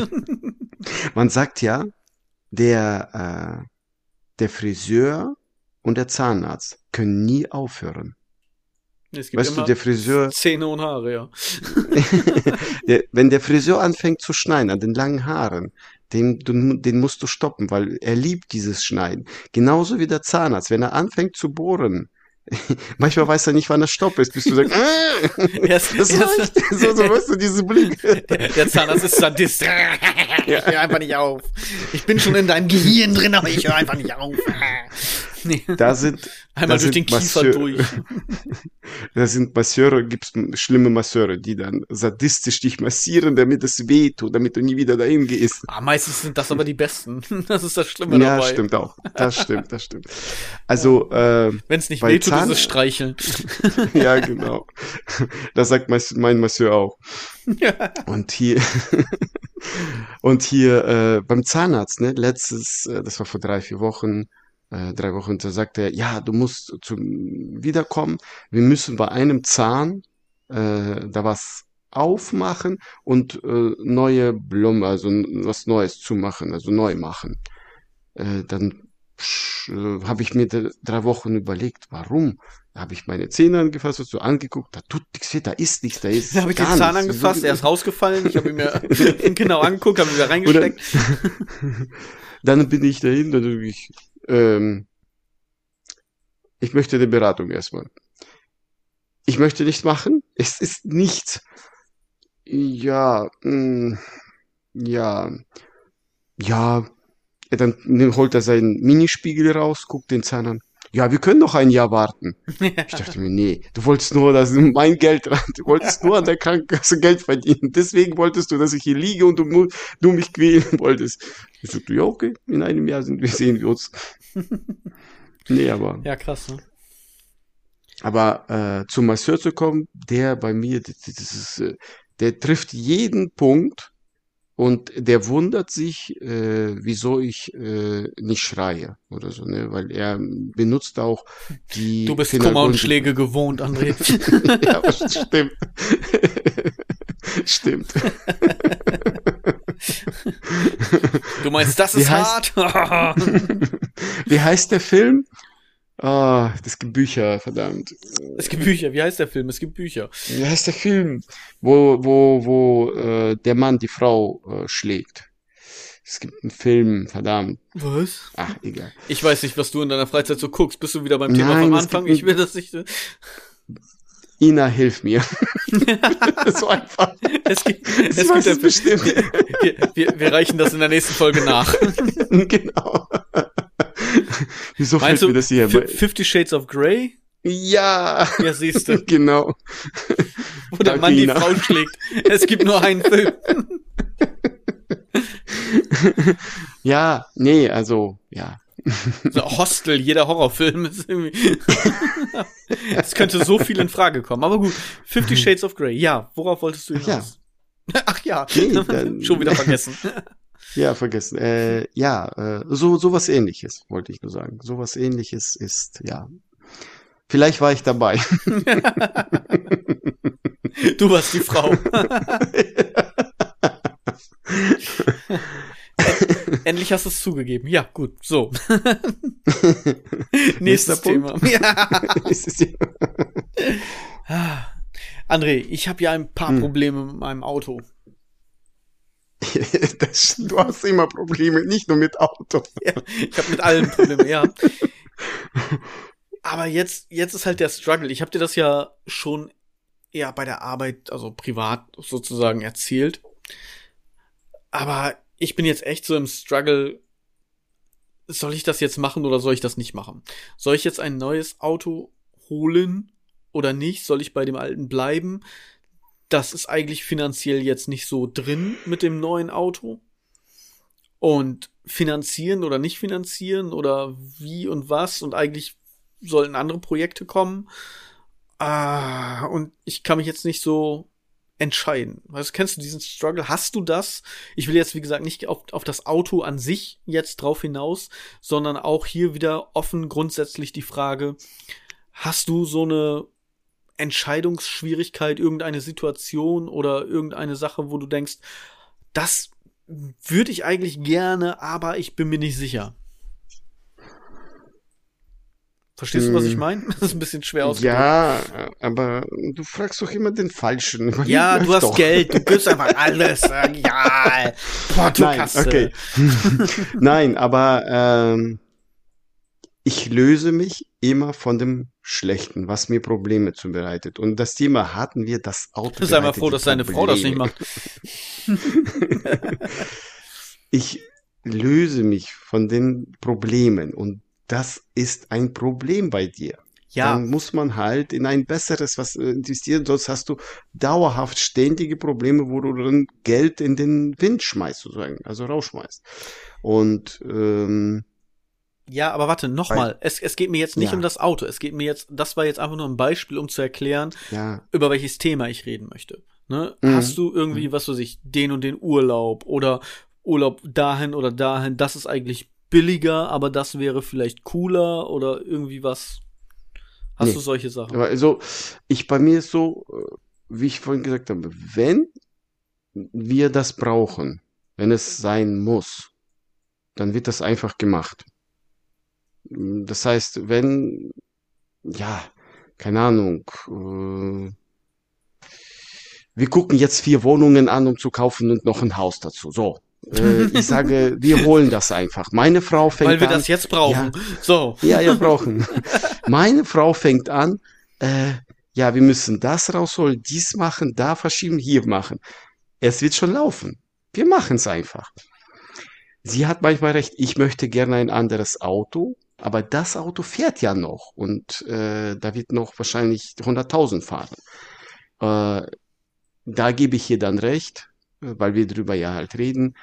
Man sagt ja, der, äh, der Friseur und der Zahnarzt können nie aufhören. Es gibt weißt du, der Friseur. Zähne und Haare, ja. der, wenn der Friseur anfängt zu schneiden an den langen Haaren, den, den musst du stoppen, weil er liebt dieses Schneiden. Genauso wie der Zahnarzt. Wenn er anfängt zu bohren, Manchmal weiß er nicht, wann er Stopp ist, bis du sagst, äh, das reicht. So, so weißt du, diese Blick. Der, der Zahnarzt ist Sadist. Ich höre einfach nicht auf. Ich bin schon in deinem Gehirn drin, aber ich höre einfach nicht auf. Nee. Da sind einmal da durch den Kiefer Masseur, durch. Da sind Masseure, gibt's schlimme Masseure, die dann sadistisch dich massieren, damit es weh tut, damit du nie wieder dahin gehst. Ah, meistens sind das aber die Besten. Das ist das Schlimme ja, dabei. Ja, stimmt auch. Das stimmt, das stimmt. Also, äh, wenn es nicht weh tut, ist es streicheln. ja, genau. Das sagt mein Masseur auch. Ja. Und hier und hier äh, beim Zahnarzt, ne, letztes, äh, das war vor drei, vier Wochen, äh, drei Wochen, da sagt er, ja, du musst zum wiederkommen, wir müssen bei einem Zahn äh, da was aufmachen und äh, neue Blumen, also was Neues zu machen, also neu machen. Äh, dann äh, habe ich mir drei Wochen überlegt, warum? Da habe ich meine Zähne angefasst, so angeguckt, da tut nichts weh, da ist nichts, da ist Da habe ich den Zahn nichts. angefasst, er ist rausgefallen, ich habe ihn mir genau angeguckt, habe ihn wieder reingesteckt. Dann bin ich dahin, dann habe ich, ähm, ich möchte eine Beratung erstmal. Ich möchte nichts machen, es ist nichts. Ja, mh, ja, ja, ja, dann holt er seinen Minispiegel raus, guckt den Zahn an. Ja, wir können noch ein Jahr warten. Ich dachte mir, nee, du wolltest nur, dass mein Geld ran, du wolltest nur an der Krankenkasse Geld verdienen. Deswegen wolltest du, dass ich hier liege und du, du mich quälen wolltest. Ich sagte, ja, okay, in einem Jahr sind wir, sehen wir uns. Nee, aber, ja, krass, ne? aber äh, zum Masseur zu kommen, der bei mir, das, das ist, äh, der trifft jeden Punkt und der wundert sich, äh, wieso ich äh, nicht schreie oder so, ne? Weil er benutzt auch die Du bist Kummer und Schläge gewohnt, André. ja, stimmt. stimmt. Du meinst, das ist heißt- hart? Wie heißt der Film? Ah, das gibt Bücher, verdammt. es gibt Bücher. Wie heißt der Film? Es gibt Bücher. Wie heißt der Film? Wo, wo, wo äh, der Mann die Frau äh, schlägt. Es gibt einen Film, verdammt. Was? Ach, egal. Ich weiß nicht, was du in deiner Freizeit so guckst. Bist du wieder beim Thema Nein, vom es Anfang? Ich will das nicht. Ina, hilf mir. so einfach. Es gibt, es weiß gibt es ein- bestimmt. wir, wir, wir reichen das in der nächsten Folge nach. genau. Wieso Meinst fällt du mir das hier? Fifty Shades of Grey? Ja, Ja, siehst du, genau. wo der Mann die. Frau schlägt. Es gibt nur einen Film. Ja, nee, also, ja. So Hostel, jeder Horrorfilm ist irgendwie. Es könnte so viel in Frage kommen. Aber gut, Fifty Shades of Grey. Ja, worauf wolltest du Ach ja. hinaus? Ach ja, Nee, schon wieder vergessen. Ja, vergessen. Äh, ja, äh, so sowas ähnliches, wollte ich nur sagen. Sowas ähnliches ist, ja. Vielleicht war ich dabei. Du warst die Frau. Endlich hast du es zugegeben. Ja, gut, so. Nächstes Nächster Thema. Ja. Ah. André, ich habe ja ein paar Hm. Probleme mit meinem Auto. das, du hast immer Probleme, nicht nur mit Auto. Ich habe mit allen Probleme, ja. Aber jetzt, jetzt ist halt der Struggle. Ich habe dir das ja schon ja bei der Arbeit, also privat sozusagen erzählt. Aber ich bin jetzt echt so im Struggle. Soll ich das jetzt machen oder soll ich das nicht machen? Soll ich jetzt ein neues Auto holen oder nicht? Soll ich bei dem alten bleiben? Das ist eigentlich finanziell jetzt nicht so drin mit dem neuen Auto. Und finanzieren oder nicht finanzieren oder wie und was und eigentlich sollten andere Projekte kommen. Ah, und ich kann mich jetzt nicht so entscheiden. Weißt, kennst du diesen Struggle? Hast du das? Ich will jetzt, wie gesagt, nicht auf, auf das Auto an sich jetzt drauf hinaus, sondern auch hier wieder offen grundsätzlich die Frage, hast du so eine Entscheidungsschwierigkeit, irgendeine Situation oder irgendeine Sache, wo du denkst, das würde ich eigentlich gerne, aber ich bin mir nicht sicher. Verstehst du, was ich Hm. meine? Das ist ein bisschen schwer ausgedrückt. Ja, aber du fragst doch immer den Falschen. Überleg Ja, du hast doch. Geld, du gibst einfach alles. Ja, Nein, Portokasse. okay. Nein, aber ähm, ich löse mich immer von dem Schlechten, was mir Probleme zubereitet. Und das Thema hatten wir, das Auto. Sei mal froh, dass deine Frau das nicht macht. Ich löse mich von den Problemen und das ist ein Problem bei dir. Ja, Dann muss man halt in ein besseres was äh, investieren, sonst hast du dauerhaft ständige Probleme, wo du dann Geld in den Wind schmeißt, sozusagen, also rausschmeißt. Und ähm, ja, aber warte, nochmal. Es, es geht mir jetzt nicht Ja. um das Auto. Es geht mir jetzt, das war jetzt einfach nur ein Beispiel, um zu erklären, ja, über welches Thema ich reden möchte. Ne? Mhm. Hast du irgendwie, was weiß ich, den und den Urlaub oder Urlaub dahin oder dahin, das ist eigentlich billiger, aber das wäre vielleicht cooler oder irgendwie was. Hast Nee. du solche Sachen? aber also ich bei mir ist so, äh, wie ich vorhin gesagt habe, wenn wir das brauchen, wenn es sein muss, dann wird das einfach gemacht. Das heißt, wenn, ja, keine Ahnung, äh, wir gucken jetzt vier Wohnungen an, um zu kaufen und noch ein Haus dazu. So. Äh, ich sage, wir holen das einfach. Meine Frau fängt an. Weil wir das jetzt brauchen. Ja, so. Ja, ja, brauchen. Meine Frau fängt an, äh, ja, wir müssen das rausholen, dies machen, da verschieben, hier machen. Es wird schon laufen. Wir machen es einfach. Sie hat manchmal recht, ich möchte gerne ein anderes Auto, aber das Auto fährt ja noch und äh, da wird noch wahrscheinlich 100.000 fahren. Äh, da gebe ich ihr dann recht, weil wir drüber ja halt reden.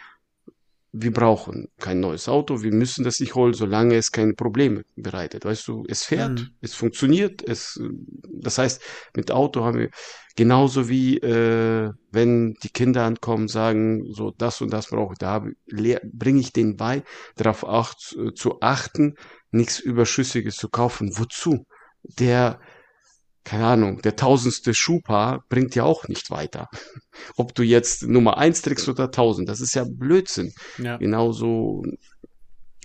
Wir brauchen kein neues Auto, wir müssen das nicht holen, solange es keine Probleme bereitet. Weißt du, es fährt, Mhm. es funktioniert, es, das heißt, mit Auto haben wir genauso wie äh, wenn die Kinder ankommen, sagen, so das und das brauche ich, da bringe ich denen bei, darauf auch zu, zu achten, nichts Überschüssiges zu kaufen. Wozu? Der keine Ahnung, der tausendste Schuhpaar bringt ja auch nicht weiter. Ob du jetzt Nummer eins trägst oder tausend, das ist ja Blödsinn. Ja. Genauso,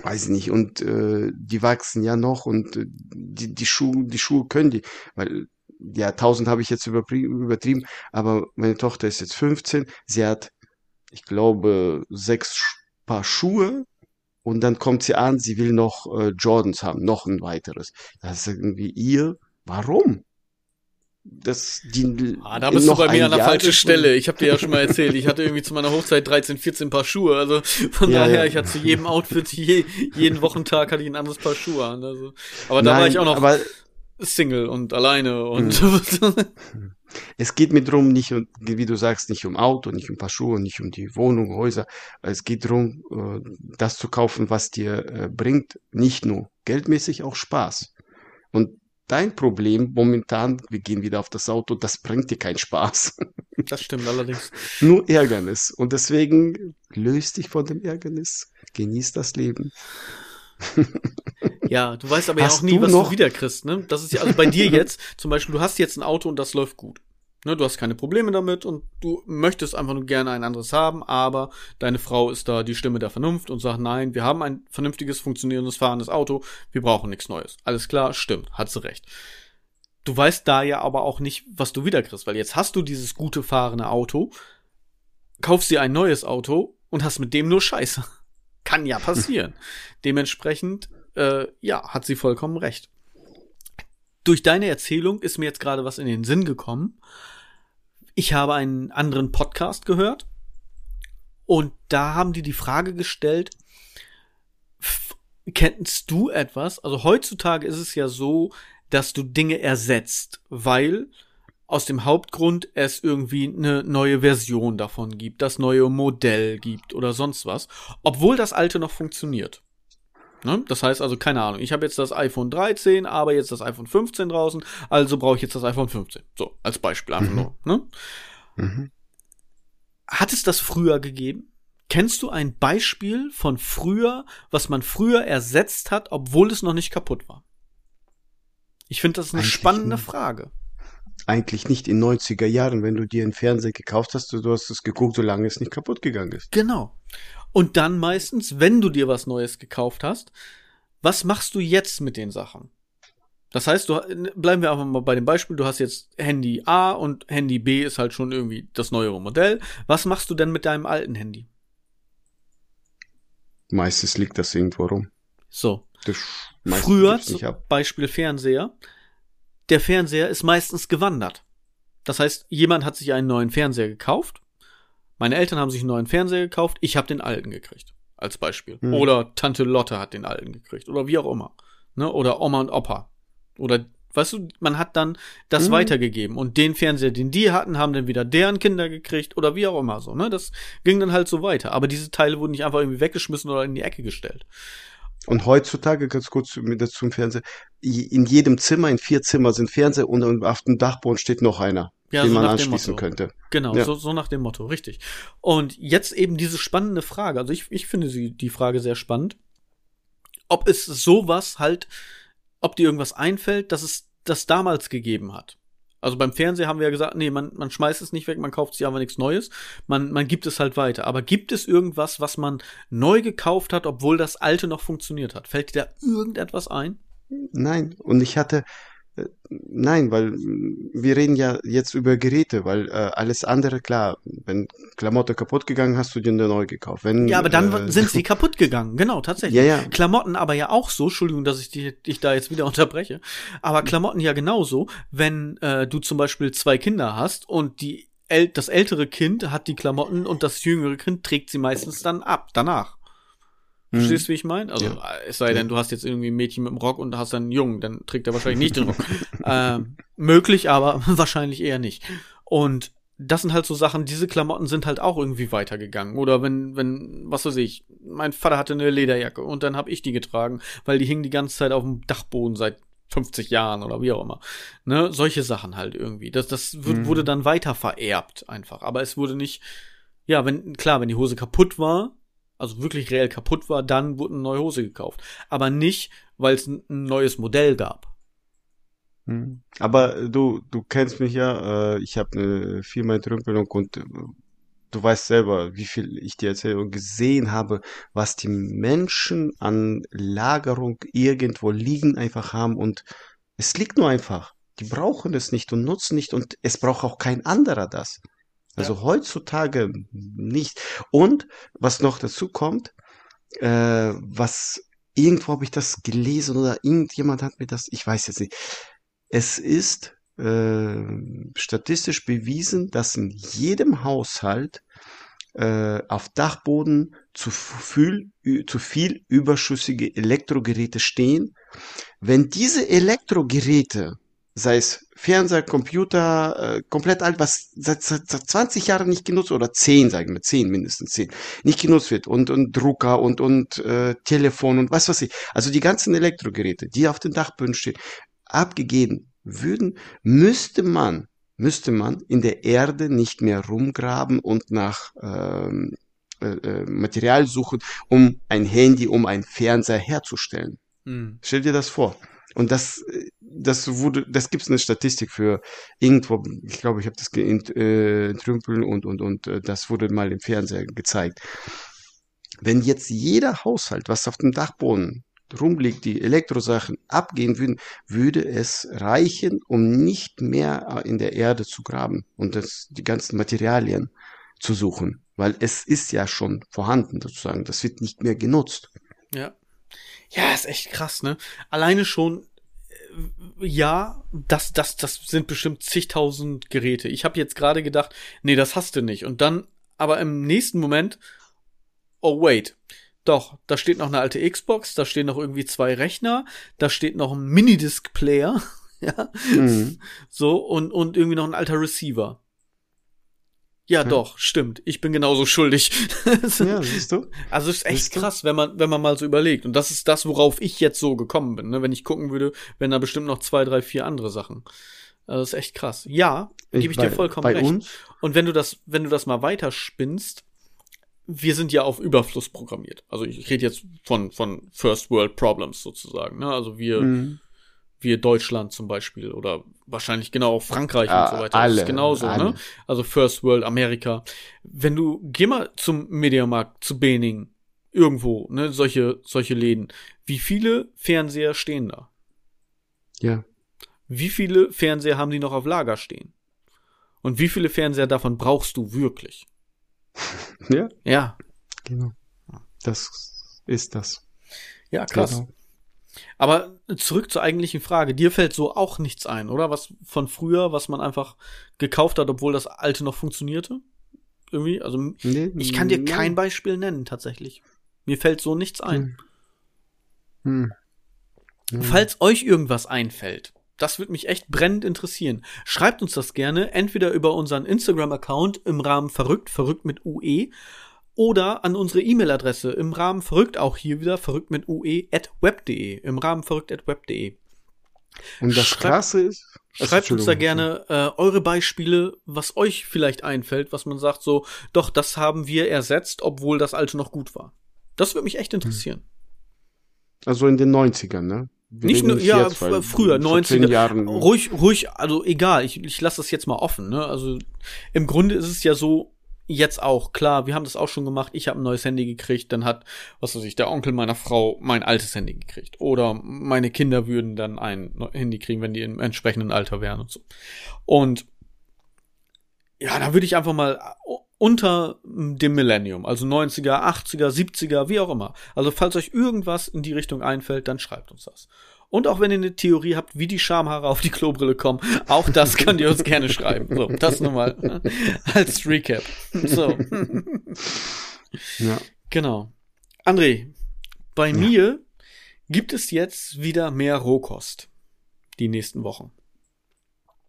weiß ich nicht, und äh, die wachsen ja noch und äh, die, die Schuhe, die Schuhe können die, weil ja, tausend habe ich jetzt übertrieben, aber meine Tochter ist jetzt 15, sie hat, ich glaube, sechs Paar Schuhe und dann kommt sie an, sie will noch äh, Jordans haben, noch ein weiteres. Das ist irgendwie ihr, warum? Das die Ah, da bist du bei mir an der Jahr falschen Stelle. Ich habe dir ja schon mal erzählt, ich hatte irgendwie zu meiner Hochzeit 13, 14 Paar Schuhe. Also von Ja, daher, ja. ich hatte zu jedem Outfit, je, jeden Wochentag hatte ich ein anderes Paar Schuhe an. Also, aber da war Nein, ich auch noch Single und alleine und Es geht mir drum nicht, wie du sagst, nicht um Auto, nicht um Paar Schuhe, nicht um die Wohnung, Häuser. Es geht drum, äh, das zu kaufen, was dir äh, bringt, nicht nur geldmäßig, auch Spaß. Und dein Problem momentan, wir gehen wieder auf das Auto, das bringt dir keinen Spaß. das stimmt allerdings. Nur Ärgernis. Und deswegen löst dich von dem Ärgernis. Genieß das Leben. Ja, du weißt aber ja Hast auch nie, du was noch- du wieder kriegst, ne? Das ist ja, also bei dir jetzt, zum Beispiel, du hast jetzt ein Auto und das läuft gut. Ne, du hast keine Probleme damit und du möchtest einfach nur gerne ein anderes haben, aber deine Frau ist da die Stimme der Vernunft und sagt, nein, wir haben ein vernünftiges, funktionierendes, fahrendes Auto, wir brauchen nichts Neues. Alles klar, stimmt, hat sie recht. Du weißt da ja aber auch nicht, was du wieder kriegst, weil jetzt hast du dieses gute fahrende Auto, kaufst dir ein neues Auto und hast mit dem nur Scheiße. Kann ja passieren. Dementsprechend, äh, ja, hat sie vollkommen recht. Durch deine Erzählung ist mir jetzt gerade was in den Sinn gekommen. Ich habe einen anderen Podcast gehört und da haben die die Frage gestellt, kennst du etwas? Also heutzutage ist es ja so, dass du Dinge ersetzt, weil aus dem Hauptgrund es irgendwie eine neue Version davon gibt, das neue Modell gibt oder sonst was, obwohl das alte noch funktioniert. Ne? Das heißt also, keine Ahnung, ich habe jetzt das iPhone 13, aber jetzt das iPhone 15 draußen, also brauche ich jetzt das iPhone 15. So, als Beispiel einfach Mhm. nur. Ne? Mhm. Hat es das früher gegeben? Kennst du ein Beispiel von früher, was man früher ersetzt hat, obwohl es noch nicht kaputt war? Ich finde, das ist eine Eigentlich spannende nicht. Frage. Eigentlich nicht in 90er Jahren, wenn du dir einen Fernseher gekauft hast, du hast es geguckt, solange es nicht kaputt gegangen ist. Genau. Und dann meistens, wenn du dir was Neues gekauft hast, was machst du jetzt mit den Sachen? Das heißt, du bleiben wir einfach mal bei dem Beispiel, du hast jetzt Handy A und Handy B ist halt schon irgendwie das neuere Modell. Was machst du denn mit deinem alten Handy? Meistens liegt das irgendwo rum. So. Das Früher. Beispiel Fernseher, der Fernseher ist meistens gewandert. Das heißt, jemand hat sich einen neuen Fernseher gekauft. Meine Eltern haben sich einen neuen Fernseher gekauft. Ich habe den alten gekriegt. Als Beispiel. Hm. Oder Tante Lotte hat den alten gekriegt. Oder wie auch immer. Ne? Oder Oma und Opa. Oder, weißt du, man hat dann das Hm. weitergegeben. Und den Fernseher, den die hatten, haben dann wieder deren Kinder gekriegt. Oder wie auch immer so. Ne? Das ging dann halt so weiter. Aber diese Teile wurden nicht einfach irgendwie weggeschmissen oder in die Ecke gestellt. Und heutzutage, ganz kurz mit dazu im Fernseher, in jedem Zimmer, in vier Zimmer sind Fernseher und auf dem Dachboden steht noch einer, Ja, den so man anschließen könnte. Genau, Ja. so, so nach dem Motto, richtig. Und jetzt eben diese spannende Frage, also ich, ich finde sie, die Frage sehr spannend, ob es sowas halt, ob dir irgendwas einfällt, dass es das damals gegeben hat. Also beim Fernseher haben wir ja gesagt, nee, man, man schmeißt es nicht weg, man kauft sich aber nichts Neues. Man, man gibt es halt weiter. Aber gibt es irgendwas, was man neu gekauft hat, obwohl das alte noch funktioniert hat? Fällt dir da irgendetwas ein? Nein. Und ich hatte, Nein, weil wir reden ja jetzt über Geräte, weil äh, alles andere, klar, wenn Klamotte kaputt gegangen, hast du dir eine neu gekauft. Wenn, Ja, aber dann äh, sind sie kaputt gegangen. Genau, tatsächlich. Ja, ja. Klamotten aber ja auch so, Entschuldigung, dass ich dich, dich da jetzt wieder unterbreche, aber Klamotten ja genauso, wenn äh, du zum Beispiel zwei Kinder hast und die äl das ältere Kind hat die Klamotten und das jüngere Kind trägt sie meistens dann ab, danach. Verstehst du, wie ich meine? Also, Ja. es sei denn, du hast jetzt irgendwie ein Mädchen mit einem Rock und hast dann einen Jungen, dann trägt er wahrscheinlich nicht den Rock. ähm, möglich, aber wahrscheinlich eher nicht. Und das sind halt so Sachen, diese Klamotten sind halt auch irgendwie weitergegangen. Oder wenn, wenn, was weiß ich, mein Vater hatte eine Lederjacke und dann habe ich die getragen, weil die hing die ganze Zeit auf dem Dachboden seit 50 Jahren oder wie auch immer. Ne, solche Sachen halt irgendwie. Das, das wird, Mhm. wurde dann weiter vererbt einfach. Aber es wurde nicht, ja, wenn, klar, wenn die Hose kaputt war, also wirklich reell kaputt war, dann wurde eine neue Hose gekauft. Aber nicht, weil es ein, neues Modell gab. Hm. Aber äh, du, du kennst mich ja, äh, ich habe eine Firma in Trümpelung und äh, du weißt selber, wie viel ich dir erzähle und gesehen habe, was die Menschen an Lagerung irgendwo liegen einfach haben und es liegt nur einfach. Die brauchen es nicht und nutzen nicht und es braucht auch kein anderer das. Also heutzutage nicht. Und was noch dazu kommt, äh, was irgendwo habe ich das gelesen oder irgendjemand hat mir das, ich weiß jetzt nicht. Es ist äh, statistisch bewiesen, dass in jedem Haushalt äh, auf Dachboden zu viel, zu viel überschüssige Elektrogeräte stehen. Wenn diese Elektrogeräte, sei es Fernseher, Computer, äh, komplett alt, was seit, seit, seit 20 Jahren nicht genutzt oder 10, sagen wir, 10 mindestens 10, nicht genutzt wird und, und Drucker und, und äh, Telefon und was weiß ich. Also die ganzen Elektrogeräte, die auf den Dachböden stehen, abgegeben würden, müsste man, müsste man in der Erde nicht mehr rumgraben und nach ähm, äh, äh, Material suchen, um ein Handy, um einen Fernseher herzustellen. Hm. Stell dir das vor. Und das, äh, das wurde, das gibt's eine Statistik für irgendwo, ich glaube, ich habe das geintrümpeln äh, und, und, und äh, das wurde mal im Fernseher gezeigt. Wenn jetzt jeder Haushalt, was auf dem Dachboden rumliegt, die Elektrosachen abgehen würden, würde es reichen, um nicht mehr in der Erde zu graben und das, die ganzen Materialien zu suchen. Weil es ist ja schon vorhanden, sozusagen. Das wird nicht mehr genutzt. Ja. Ja, ist echt krass, ne? Alleine schon, äh, ja, das, das, das sind bestimmt zigtausend Geräte. Ich habe jetzt gerade gedacht, nee, das hast du nicht. Und dann, aber im nächsten Moment, oh wait, doch, da steht noch eine alte Xbox, da stehen noch irgendwie zwei Rechner, da steht noch ein Minidisc-Player, ja, Mhm. so, und, und irgendwie noch ein alter Receiver. Ja, Ja. doch, stimmt. Ich bin genauso schuldig. Ja, siehst du? Also es ist echt krass, wenn man, wenn man mal so überlegt. Und das ist das, worauf ich jetzt so gekommen bin. Ne? Wenn ich gucken würde, wären da bestimmt noch zwei, drei, vier andere Sachen. Also das ist echt krass. Ja, gebe ich bei, dir vollkommen recht. uns, Und wenn du das, wenn du das mal weiterspinnst, wir sind ja auf Überfluss programmiert. Also ich rede jetzt von, von First World Problems sozusagen. Ne? Also wir, Mhm. Wir Deutschland zum Beispiel oder wahrscheinlich genau auch Frankreich Ja, und so weiter. das alle, ist genauso, alle. ne? Also First World, Amerika. Wenn du, geh mal zum Mediamarkt, zu Bening, irgendwo, ne, solche, solche Läden. Wie viele Fernseher stehen da? ja, Wie viele Fernseher haben die noch auf Lager stehen? Und wie viele Fernseher davon brauchst du wirklich? ja, Ja, genau. Das ist das. ja, krass. Genau. Aber zurück zur eigentlichen Frage. Dir fällt so auch nichts ein, oder? Was von früher, was man einfach gekauft hat, obwohl das alte noch funktionierte? Irgendwie? Also, Nee, ich kann dir nein. kein Beispiel nennen, tatsächlich. Mir fällt so nichts ein. Hm. Hm. Falls euch irgendwas einfällt, das würde mich echt brennend interessieren. Schreibt uns das gerne, entweder über unseren Instagram-Account im Rahmen verrückt, verrückt mit UE, oder an unsere E-Mail-Adresse im Rahmen verrückt, auch hier wieder verrückt mit UE, at web.de, im Rahmen verrückt at web.de. Und das Schreibt- Krasse ist, Also, Schreibt uns da gerne äh, eure Beispiele, was euch vielleicht einfällt, was man sagt so, doch, das haben wir ersetzt, obwohl das alte noch gut war. Das würde mich echt interessieren. Also in den 90ern, ne? Nicht nur, ja, jetzt, früher, 90er. Jahren ruhig, ruhig, also egal, ich, ich lasse das jetzt mal offen, ne? Also im Grunde ist es ja so, jetzt auch, klar, wir haben das auch schon gemacht, ich habe ein neues Handy gekriegt, dann hat, was weiß ich, der Onkel meiner Frau mein altes Handy gekriegt. Oder meine Kinder würden dann ein Handy kriegen, wenn die im entsprechenden Alter wären und so. Und ja, da würde ich einfach mal unter dem Millennium, also 90er, 80er, 70er, wie auch immer. Also falls euch irgendwas in die Richtung einfällt, dann schreibt uns das. Und auch wenn ihr eine Theorie habt, wie die Schamhaare auf die Klobrille kommen, auch das könnt ihr uns gerne schreiben. So, das nur mal als Recap. So. Ja. Genau. André, bei ja. mir gibt es jetzt wieder mehr Rohkost. Die nächsten Wochen.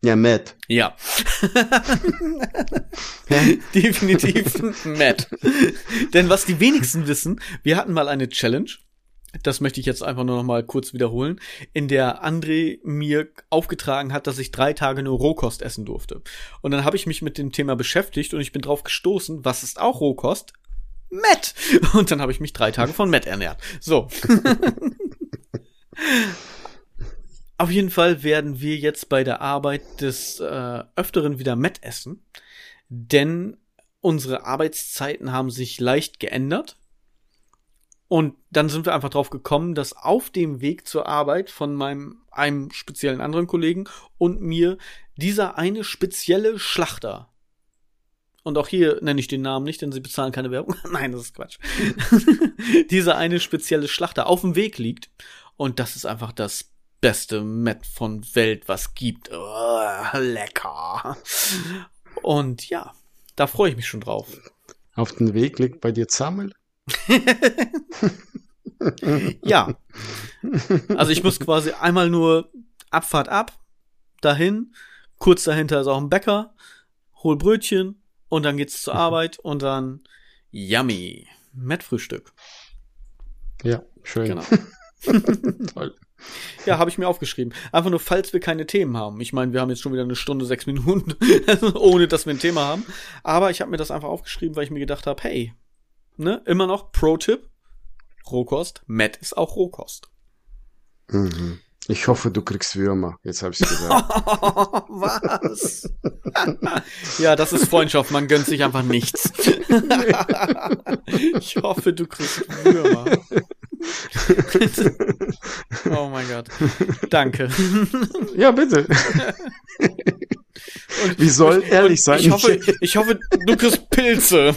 Ja, Matt. Ja. Definitiv Matt. Denn was die wenigsten wissen, wir hatten mal eine Challenge. Das möchte ich jetzt einfach nur noch mal kurz wiederholen, in der André mir aufgetragen hat, dass ich drei Tage nur Rohkost essen durfte. Und dann habe ich mich mit dem Thema beschäftigt und ich bin drauf gestoßen, was ist auch Rohkost? Matt. Und dann habe ich mich drei Tage von Matt ernährt. So. Auf jeden Fall werden wir jetzt bei der Arbeit des äh, Öfteren wieder Met essen, denn unsere Arbeitszeiten haben sich leicht geändert. Und dann sind wir einfach drauf gekommen, dass auf dem Weg zur Arbeit von meinem einem speziellen anderen Kollegen und mir dieser eine spezielle Schlachter und auch hier nenne ich den Namen nicht, denn sie bezahlen keine Werbung. Nein, das ist Quatsch. dieser eine spezielle Schlachter auf dem Weg liegt. Und das ist einfach das beste Met von Welt, was gibt. Oh, lecker. Und ja, da freue ich mich schon drauf. Auf den Weg liegt bei dir Zammel? ja. Also ich muss quasi einmal nur Abfahrt ab, dahin, kurz dahinter ist auch ein Bäcker, hol Brötchen und dann geht's zur Arbeit und dann yummy. Met-Frühstück. Ja, schön. Genau. Toll. Ja, habe ich mir aufgeschrieben. Einfach nur, falls wir keine Themen haben. Ich meine, wir haben jetzt schon wieder eine Stunde, sechs Minuten, ohne dass wir ein Thema haben. Aber ich habe mir das einfach aufgeschrieben, weil ich mir gedacht habe, hey, ne, immer noch Pro-Tipp, Rohkost, Matt ist auch Rohkost. Mhm. Ich hoffe, du kriegst Würmer. Jetzt habe ich gesagt. Was? ja, das ist Freundschaft. Man gönnt sich einfach nichts. ich hoffe, du kriegst Würmer. oh mein Gott. Danke. Ja, bitte. Und, Wie soll ehrlich sein? Ich hoffe, ich hoffe, du kriegst Pilze.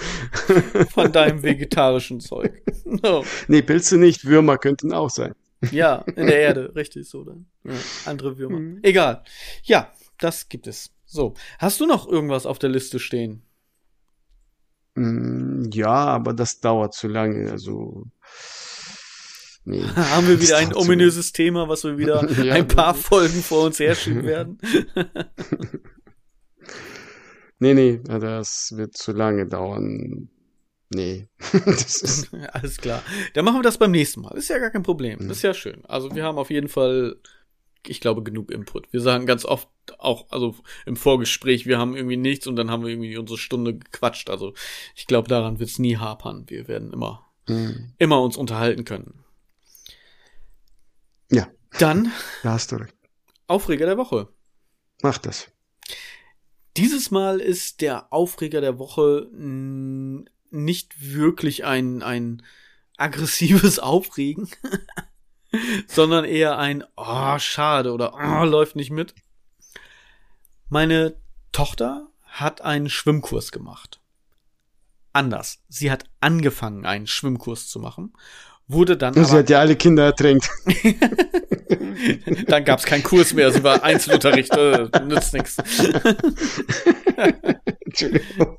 Von deinem vegetarischen Zeug. No. Nee, Pilze nicht, Würmer könnten auch sein. Ja, in der Erde, richtig so dann. Ja, andere Würmer. Mhm. Egal. Ja, das gibt es. So. Hast du noch irgendwas auf der Liste stehen? Mm, ja, aber das dauert zu lange. Also Nee, Haben wir wieder ein ominöses Thema, was wir wieder ja, ein paar Folgen vor uns herschieben werden? Nee, nee, das wird zu lange dauern. Nee. das ist Alles klar. Dann machen wir das beim nächsten Mal. Ist ja gar kein Problem. Das ist ja schön. Also wir haben auf jeden Fall, ich glaube, genug Input. Wir sagen ganz oft auch, also im Vorgespräch, wir haben irgendwie nichts und dann haben wir irgendwie unsere Stunde gequatscht. Also ich glaube, daran wird es nie hapern. Wir werden immer, mhm. immer uns unterhalten können. Ja. Dann. Da hast du recht. Aufreger der Woche. Mach das. Dieses Mal ist der Aufreger der Woche nicht wirklich ein, ein aggressives Aufregen, sondern eher ein, oh, schade oder oh, läuft nicht mit. Meine Tochter hat einen Schwimmkurs gemacht. Anders. Sie hat angefangen, einen Schwimmkurs zu machen wurde dann. Sie hat ja alle Kinder ertränkt. dann gab es keinen Kurs mehr, sie war Einzelunterricht, äh, nützt nichts. Entschuldigung.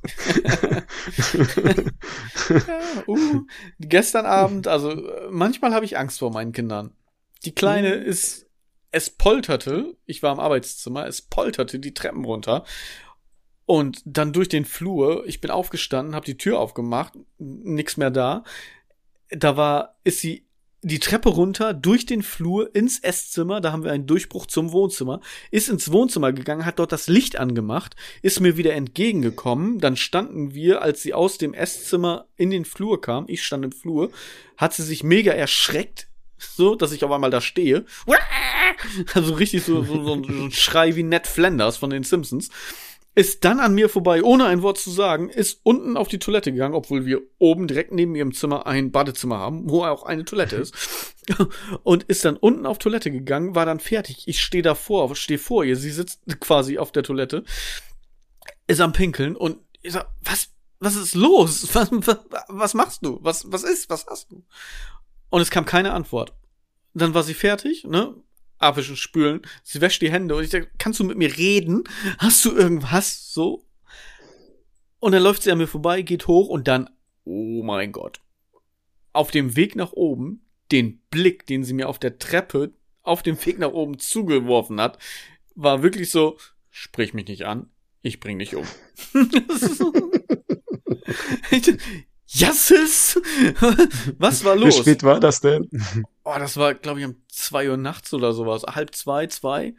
ja, uh, gestern Abend, also manchmal habe ich Angst vor meinen Kindern. Die Kleine mhm. ist, es polterte, ich war im Arbeitszimmer, es polterte die Treppen runter und dann durch den Flur, ich bin aufgestanden, habe die Tür aufgemacht, nix mehr da da war, ist sie die Treppe runter, durch den Flur, ins Esszimmer, da haben wir einen Durchbruch zum Wohnzimmer, ist ins Wohnzimmer gegangen, hat dort das Licht angemacht, ist mir wieder entgegengekommen, dann standen wir, als sie aus dem Esszimmer in den Flur kam, ich stand im Flur, hat sie sich mega erschreckt, so, dass ich auf einmal da stehe. Also richtig so, so, so ein Schrei wie Ned Flanders von den Simpsons. Ist dann an mir vorbei, ohne ein Wort zu sagen, ist unten auf die Toilette gegangen, obwohl wir oben direkt neben ihrem Zimmer ein Badezimmer haben, wo auch eine Toilette ist. Und ist dann unten auf Toilette gegangen, war dann fertig. Ich stehe davor, stehe vor ihr, sie sitzt quasi auf der Toilette, ist am Pinkeln und ich sag, was, was ist los? Was, was, machst du? Was, was ist? Was hast du? Und es kam keine Antwort. Dann war sie fertig, ne? Abwischen, spülen. Sie wäscht die Hände und ich sag, kannst du mit mir reden? Hast du irgendwas? So. Und dann läuft sie an mir vorbei, geht hoch und dann, oh mein Gott. Auf dem Weg nach oben, den Blick, den sie mir auf der Treppe auf dem Weg nach oben zugeworfen hat, war wirklich so, sprich mich nicht an, ich bring dich um. Jasses! Was war los? Wie spät war das denn? Oh, das war, glaube ich, um zwei Uhr nachts oder sowas. Halb zwei, zwei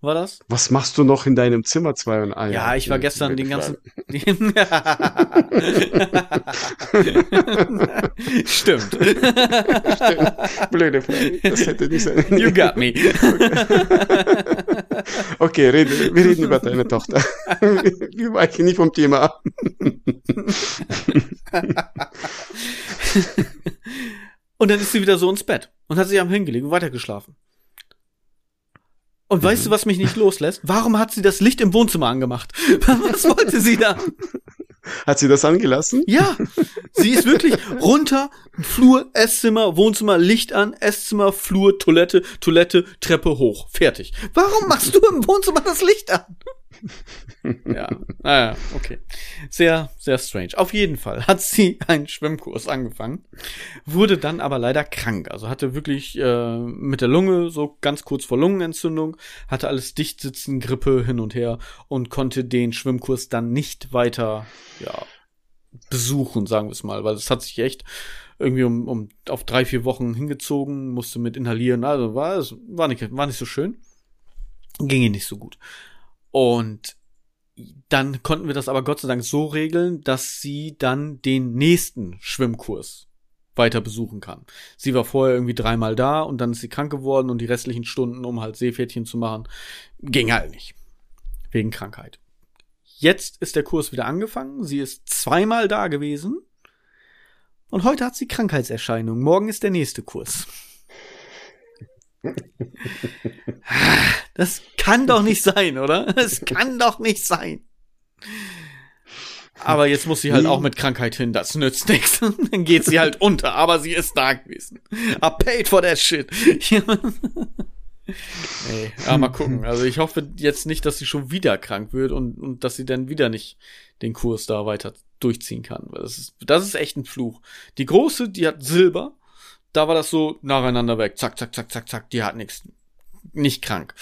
war das? Was machst du noch in deinem Zimmer zwei und ein? Ja, ich war gestern den ganzen. Stimmt. Stimmt. Blöde Frage. Das hätte nicht sein. You got me. Okay, rede, wir reden über deine Tochter. Wir weichen nicht vom Thema ab. Und dann ist sie wieder so ins Bett und hat sich am hingelegt und weitergeschlafen. Und weißt du, was mich nicht loslässt? Warum hat sie das Licht im Wohnzimmer angemacht? Was wollte sie da? Hat sie das angelassen? Ja, sie ist wirklich runter, Flur, Esszimmer, Wohnzimmer, Licht an, Esszimmer, Flur, Toilette, Toilette, Treppe hoch. Fertig. Warum machst du im Wohnzimmer das Licht an? Ja, naja, okay. Sehr, sehr strange. Auf jeden Fall hat sie einen Schwimmkurs angefangen, wurde dann aber leider krank. Also hatte wirklich äh, mit der Lunge so ganz kurz vor Lungenentzündung, hatte alles dicht sitzen, Grippe hin und her und konnte den Schwimmkurs dann nicht weiter, ja, besuchen, sagen wir es mal, weil es hat sich echt irgendwie um, um auf drei, vier Wochen hingezogen, musste mit inhalieren, also war es war nicht, war nicht so schön. Ging ihr nicht so gut. Und dann konnten wir das aber Gott sei Dank so regeln, dass sie dann den nächsten Schwimmkurs weiter besuchen kann. Sie war vorher irgendwie dreimal da und dann ist sie krank geworden und die restlichen Stunden, um halt Seepferdchen zu machen, ging halt nicht. Wegen Krankheit. Jetzt ist der Kurs wieder angefangen. Sie ist zweimal da gewesen. Und heute hat sie Krankheitserscheinungen. Morgen ist der nächste Kurs. Das kann doch nicht sein, oder? Das kann doch nicht sein. Aber jetzt muss sie halt auch mit Krankheit hin, das nützt nichts. Dann geht sie halt unter, aber sie ist da gewesen. I paid for that shit. Ey, ja, mal gucken. Also ich hoffe jetzt nicht, dass sie schon wieder krank wird und, und dass sie dann wieder nicht den Kurs da weiter durchziehen kann. Das ist, das ist echt ein Fluch. Die große, die hat Silber. Da war das so nacheinander weg. Zack, zack, zack, zack, zack. Die hat nichts. Nicht krank.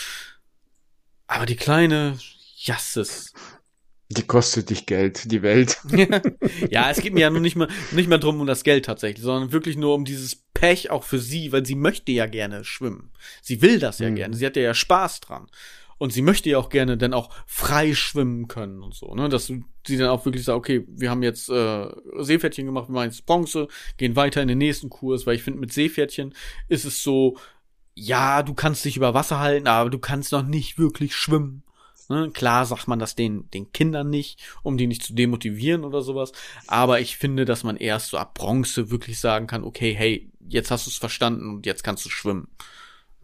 Aber die kleine, jasses. Die kostet dich Geld, die Welt. ja, es geht mir ja nur nicht mehr, nicht mehr drum um das Geld tatsächlich, sondern wirklich nur um dieses Pech auch für sie, weil sie möchte ja gerne schwimmen. Sie will das ja mhm. gerne. Sie hat ja Spaß dran. Und sie möchte ja auch gerne dann auch frei schwimmen können und so, ne? Dass sie dann auch wirklich sagt, okay, wir haben jetzt äh, Seepferdchen gemacht, wir machen jetzt Bronze, gehen weiter in den nächsten Kurs, weil ich finde, mit Seepferdchen ist es so, ja, du kannst dich über Wasser halten, aber du kannst noch nicht wirklich schwimmen. Ne? Klar sagt man das den, den Kindern nicht, um die nicht zu demotivieren oder sowas. Aber ich finde, dass man erst so ab Bronze wirklich sagen kann, okay, hey, jetzt hast du es verstanden und jetzt kannst du schwimmen.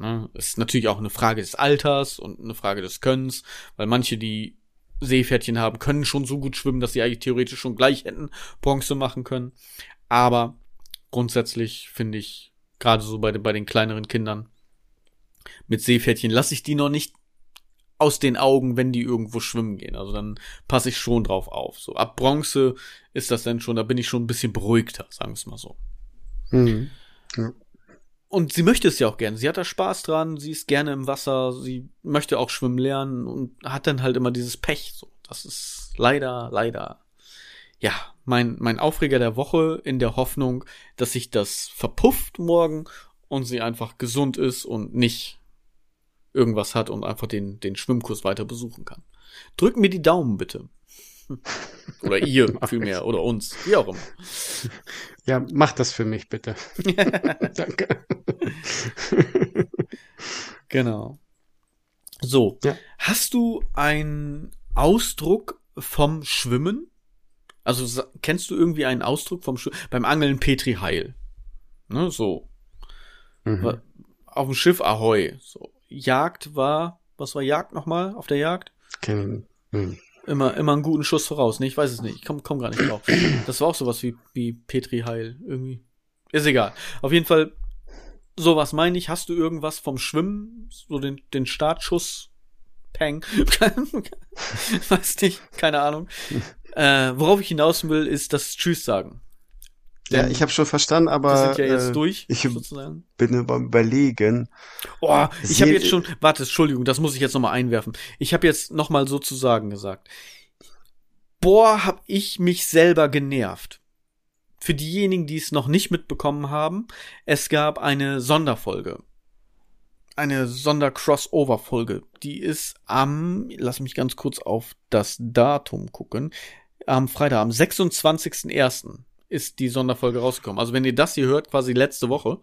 Ne? Ist natürlich auch eine Frage des Alters und eine Frage des Könnens, weil manche, die Seepferdchen haben, können schon so gut schwimmen, dass sie eigentlich theoretisch schon gleich hätten Bronze machen können. Aber grundsätzlich finde ich, gerade so bei, bei den kleineren Kindern, mit Seepferdchen lasse ich die noch nicht aus den Augen, wenn die irgendwo schwimmen gehen. Also dann passe ich schon drauf auf. So ab Bronze ist das dann schon, da bin ich schon ein bisschen beruhigter, sagen wir es mal so. Mhm. Ja. Und sie möchte es ja auch gerne. Sie hat da Spaß dran, sie ist gerne im Wasser, sie möchte auch schwimmen lernen und hat dann halt immer dieses Pech. So, das ist leider, leider, ja, mein, mein Aufreger der Woche in der Hoffnung, dass sich das verpufft morgen und sie einfach gesund ist und nicht irgendwas hat und einfach den, den Schwimmkurs weiter besuchen kann. Drück mir die Daumen bitte. Oder ihr vielmehr, oder uns, wie auch immer. Ja, mach das für mich bitte. Danke. Genau. So, Ja. hast du einen Ausdruck vom Schwimmen? Also kennst du irgendwie einen Ausdruck vom Schwimmen? Beim Angeln Petri Heil. Ne, so. Mhm. Auf dem Schiff Ahoi. So. Jagd war, was war Jagd nochmal auf der Jagd? Kennen- hm. Immer, immer einen guten Schuss voraus. Ne, ich weiß es nicht. Ich komm, komm gar nicht drauf. Das war auch sowas wie, wie Petri Heil. Irgendwie. Ist egal. Auf jeden Fall, sowas meine ich. Hast du irgendwas vom Schwimmen? So den, den Startschuss? Peng. weiß nicht. Keine Ahnung. Äh, worauf ich hinaus will, ist das Tschüss sagen. Ja, ich habe schon verstanden, aber wir sind ja jetzt äh, durch, ich sozusagen. bin über- überlegen. Oh, ich habe jetzt schon, warte, Entschuldigung, das muss ich jetzt nochmal einwerfen. Ich habe jetzt nochmal sozusagen gesagt. Boah, hab ich mich selber genervt. Für diejenigen, die es noch nicht mitbekommen haben, es gab eine Sonderfolge. Eine Sonder-Crossover-Folge. Die ist am, lass mich ganz kurz auf das Datum gucken, am Freitag, am 26.01. ist die Sonderfolge rausgekommen. Also wenn ihr das hier hört, quasi letzte Woche.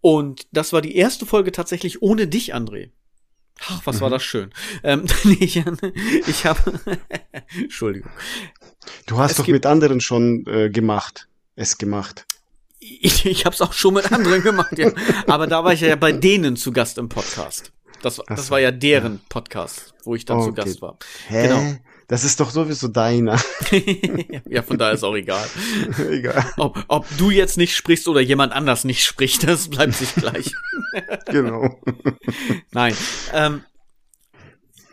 Und das war die erste Folge tatsächlich ohne dich, André. Ach, was war Mhm. das schön. Ähm, ich ich habe, Entschuldigung. Du hast Es doch mit anderen schon äh, gemacht. Es gemacht. Ich, ich habe es auch schon mit anderen gemacht, ja. Aber da war ich ja bei denen zu Gast im Podcast. Das, das war ja deren Podcast, wo ich dann zu Okay. Gast war. Hä? Genau. Das ist doch sowieso deiner. ja, von daher ist auch egal. Egal. Ob, ob du jetzt nicht sprichst oder jemand anders nicht spricht, das bleibt sich gleich. genau. Nein. Ähm,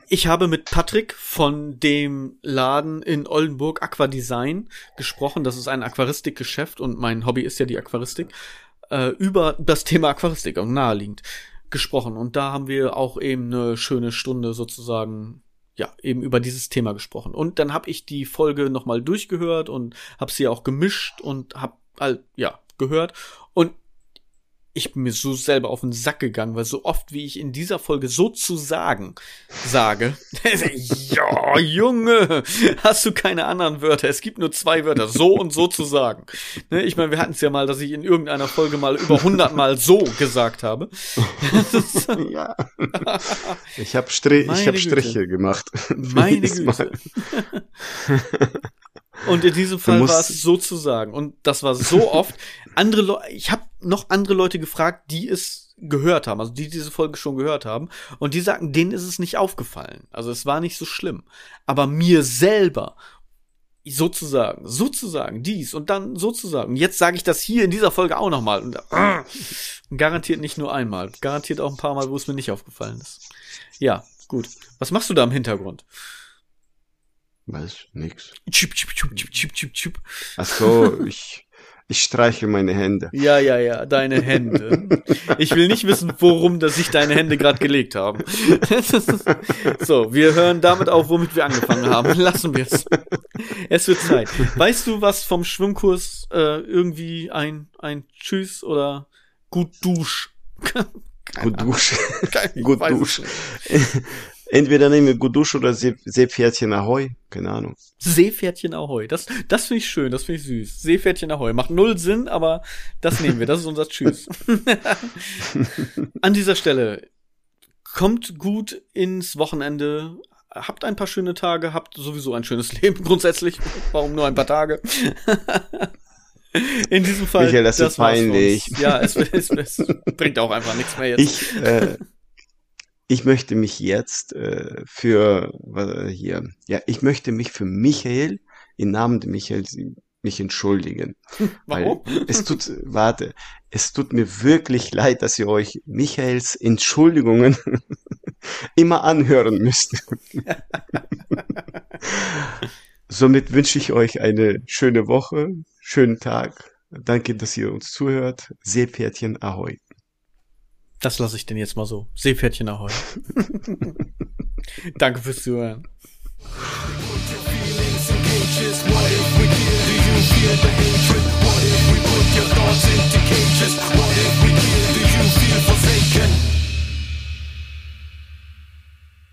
ich habe mit Patrick von dem Laden in Oldenburg Aqua Design gesprochen. Das ist ein Aquaristikgeschäft und mein Hobby ist ja die Aquaristik. Äh, über das Thema Aquaristik, auch naheliegend, gesprochen. Und da haben wir auch eben eine schöne Stunde sozusagen, ja, eben über dieses Thema gesprochen. Und dann habe ich die Folge nochmal durchgehört und habe sie auch gemischt und habe ja, gehört. Und ich bin mir so selber auf den Sack gegangen, weil so oft wie ich in dieser Folge sozusagen sage, ja, Junge, hast du keine anderen Wörter? Es gibt nur zwei Wörter, so und sozusagen. Ne, ich meine, wir hatten es ja mal, dass ich in irgendeiner Folge mal über 100 Mal so gesagt habe. ja. Ich habe Strich, hab Güte. Striche gemacht. Meine. Güte. Und in diesem Fall war es sozusagen. Und das war so oft. Andere Leute, ich habe noch andere Leute gefragt, die es gehört haben, also die diese Folge schon gehört haben. Und die sagten, denen ist es nicht aufgefallen. Also es war nicht so schlimm. Aber mir selber, sozusagen, sozusagen, dies und dann sozusagen. Jetzt sage ich das hier in dieser Folge auch nochmal. Und, äh, garantiert nicht nur einmal. Garantiert auch ein paar Mal, wo es mir nicht aufgefallen ist. Ja, gut. Was machst du da im Hintergrund? Weiß nix. Chip, chip, chip, chip, chip, chip, chip. Ach so, ich, ich streiche meine Hände. Ja, ja, ja, deine Hände. Ich will nicht wissen, worum dass sich deine Hände gerade gelegt haben. so, wir hören damit auf, womit wir angefangen haben. Lassen wir es. Es wird Zeit. Weißt du, was vom Schwimmkurs äh, irgendwie ein ein Tschüss oder gut Dusch? Gut duschen. Ich Gut Dusch. Entweder nehme ich Gut Dusch oder See- Seepferdchen Ahoi. Keine Ahnung. Seepferdchen Ahoi. Das, das finde ich schön, das finde ich süß. Seepferdchen Ahoi. Macht null Sinn, aber das nehmen wir. Das ist unser Tschüss. An dieser Stelle, kommt gut ins Wochenende. Habt ein paar schöne Tage, habt sowieso ein schönes Leben grundsätzlich. Warum nur ein paar Tage? In diesem Fall. Michael, das ist für uns. peinlich. Ja, es, es, es bringt auch einfach nichts mehr jetzt. Ich, äh, ich möchte mich jetzt äh, für äh, hier, ja, ich möchte mich für Michael im Namen der Michael mich entschuldigen. Warum? Weil es tut, warte, es tut mir wirklich leid, dass ihr euch Michaels Entschuldigungen immer anhören müsst. Somit wünsche ich euch eine schöne Woche, schönen Tag. Danke, dass ihr uns zuhört. Seepferdchen Ahoi. Das lasse ich denn jetzt mal so. Seepferdchen Ahoi. Danke fürs Zuhören. What if we put your thoughts into cages? What if we kill? Do you feel forsaken?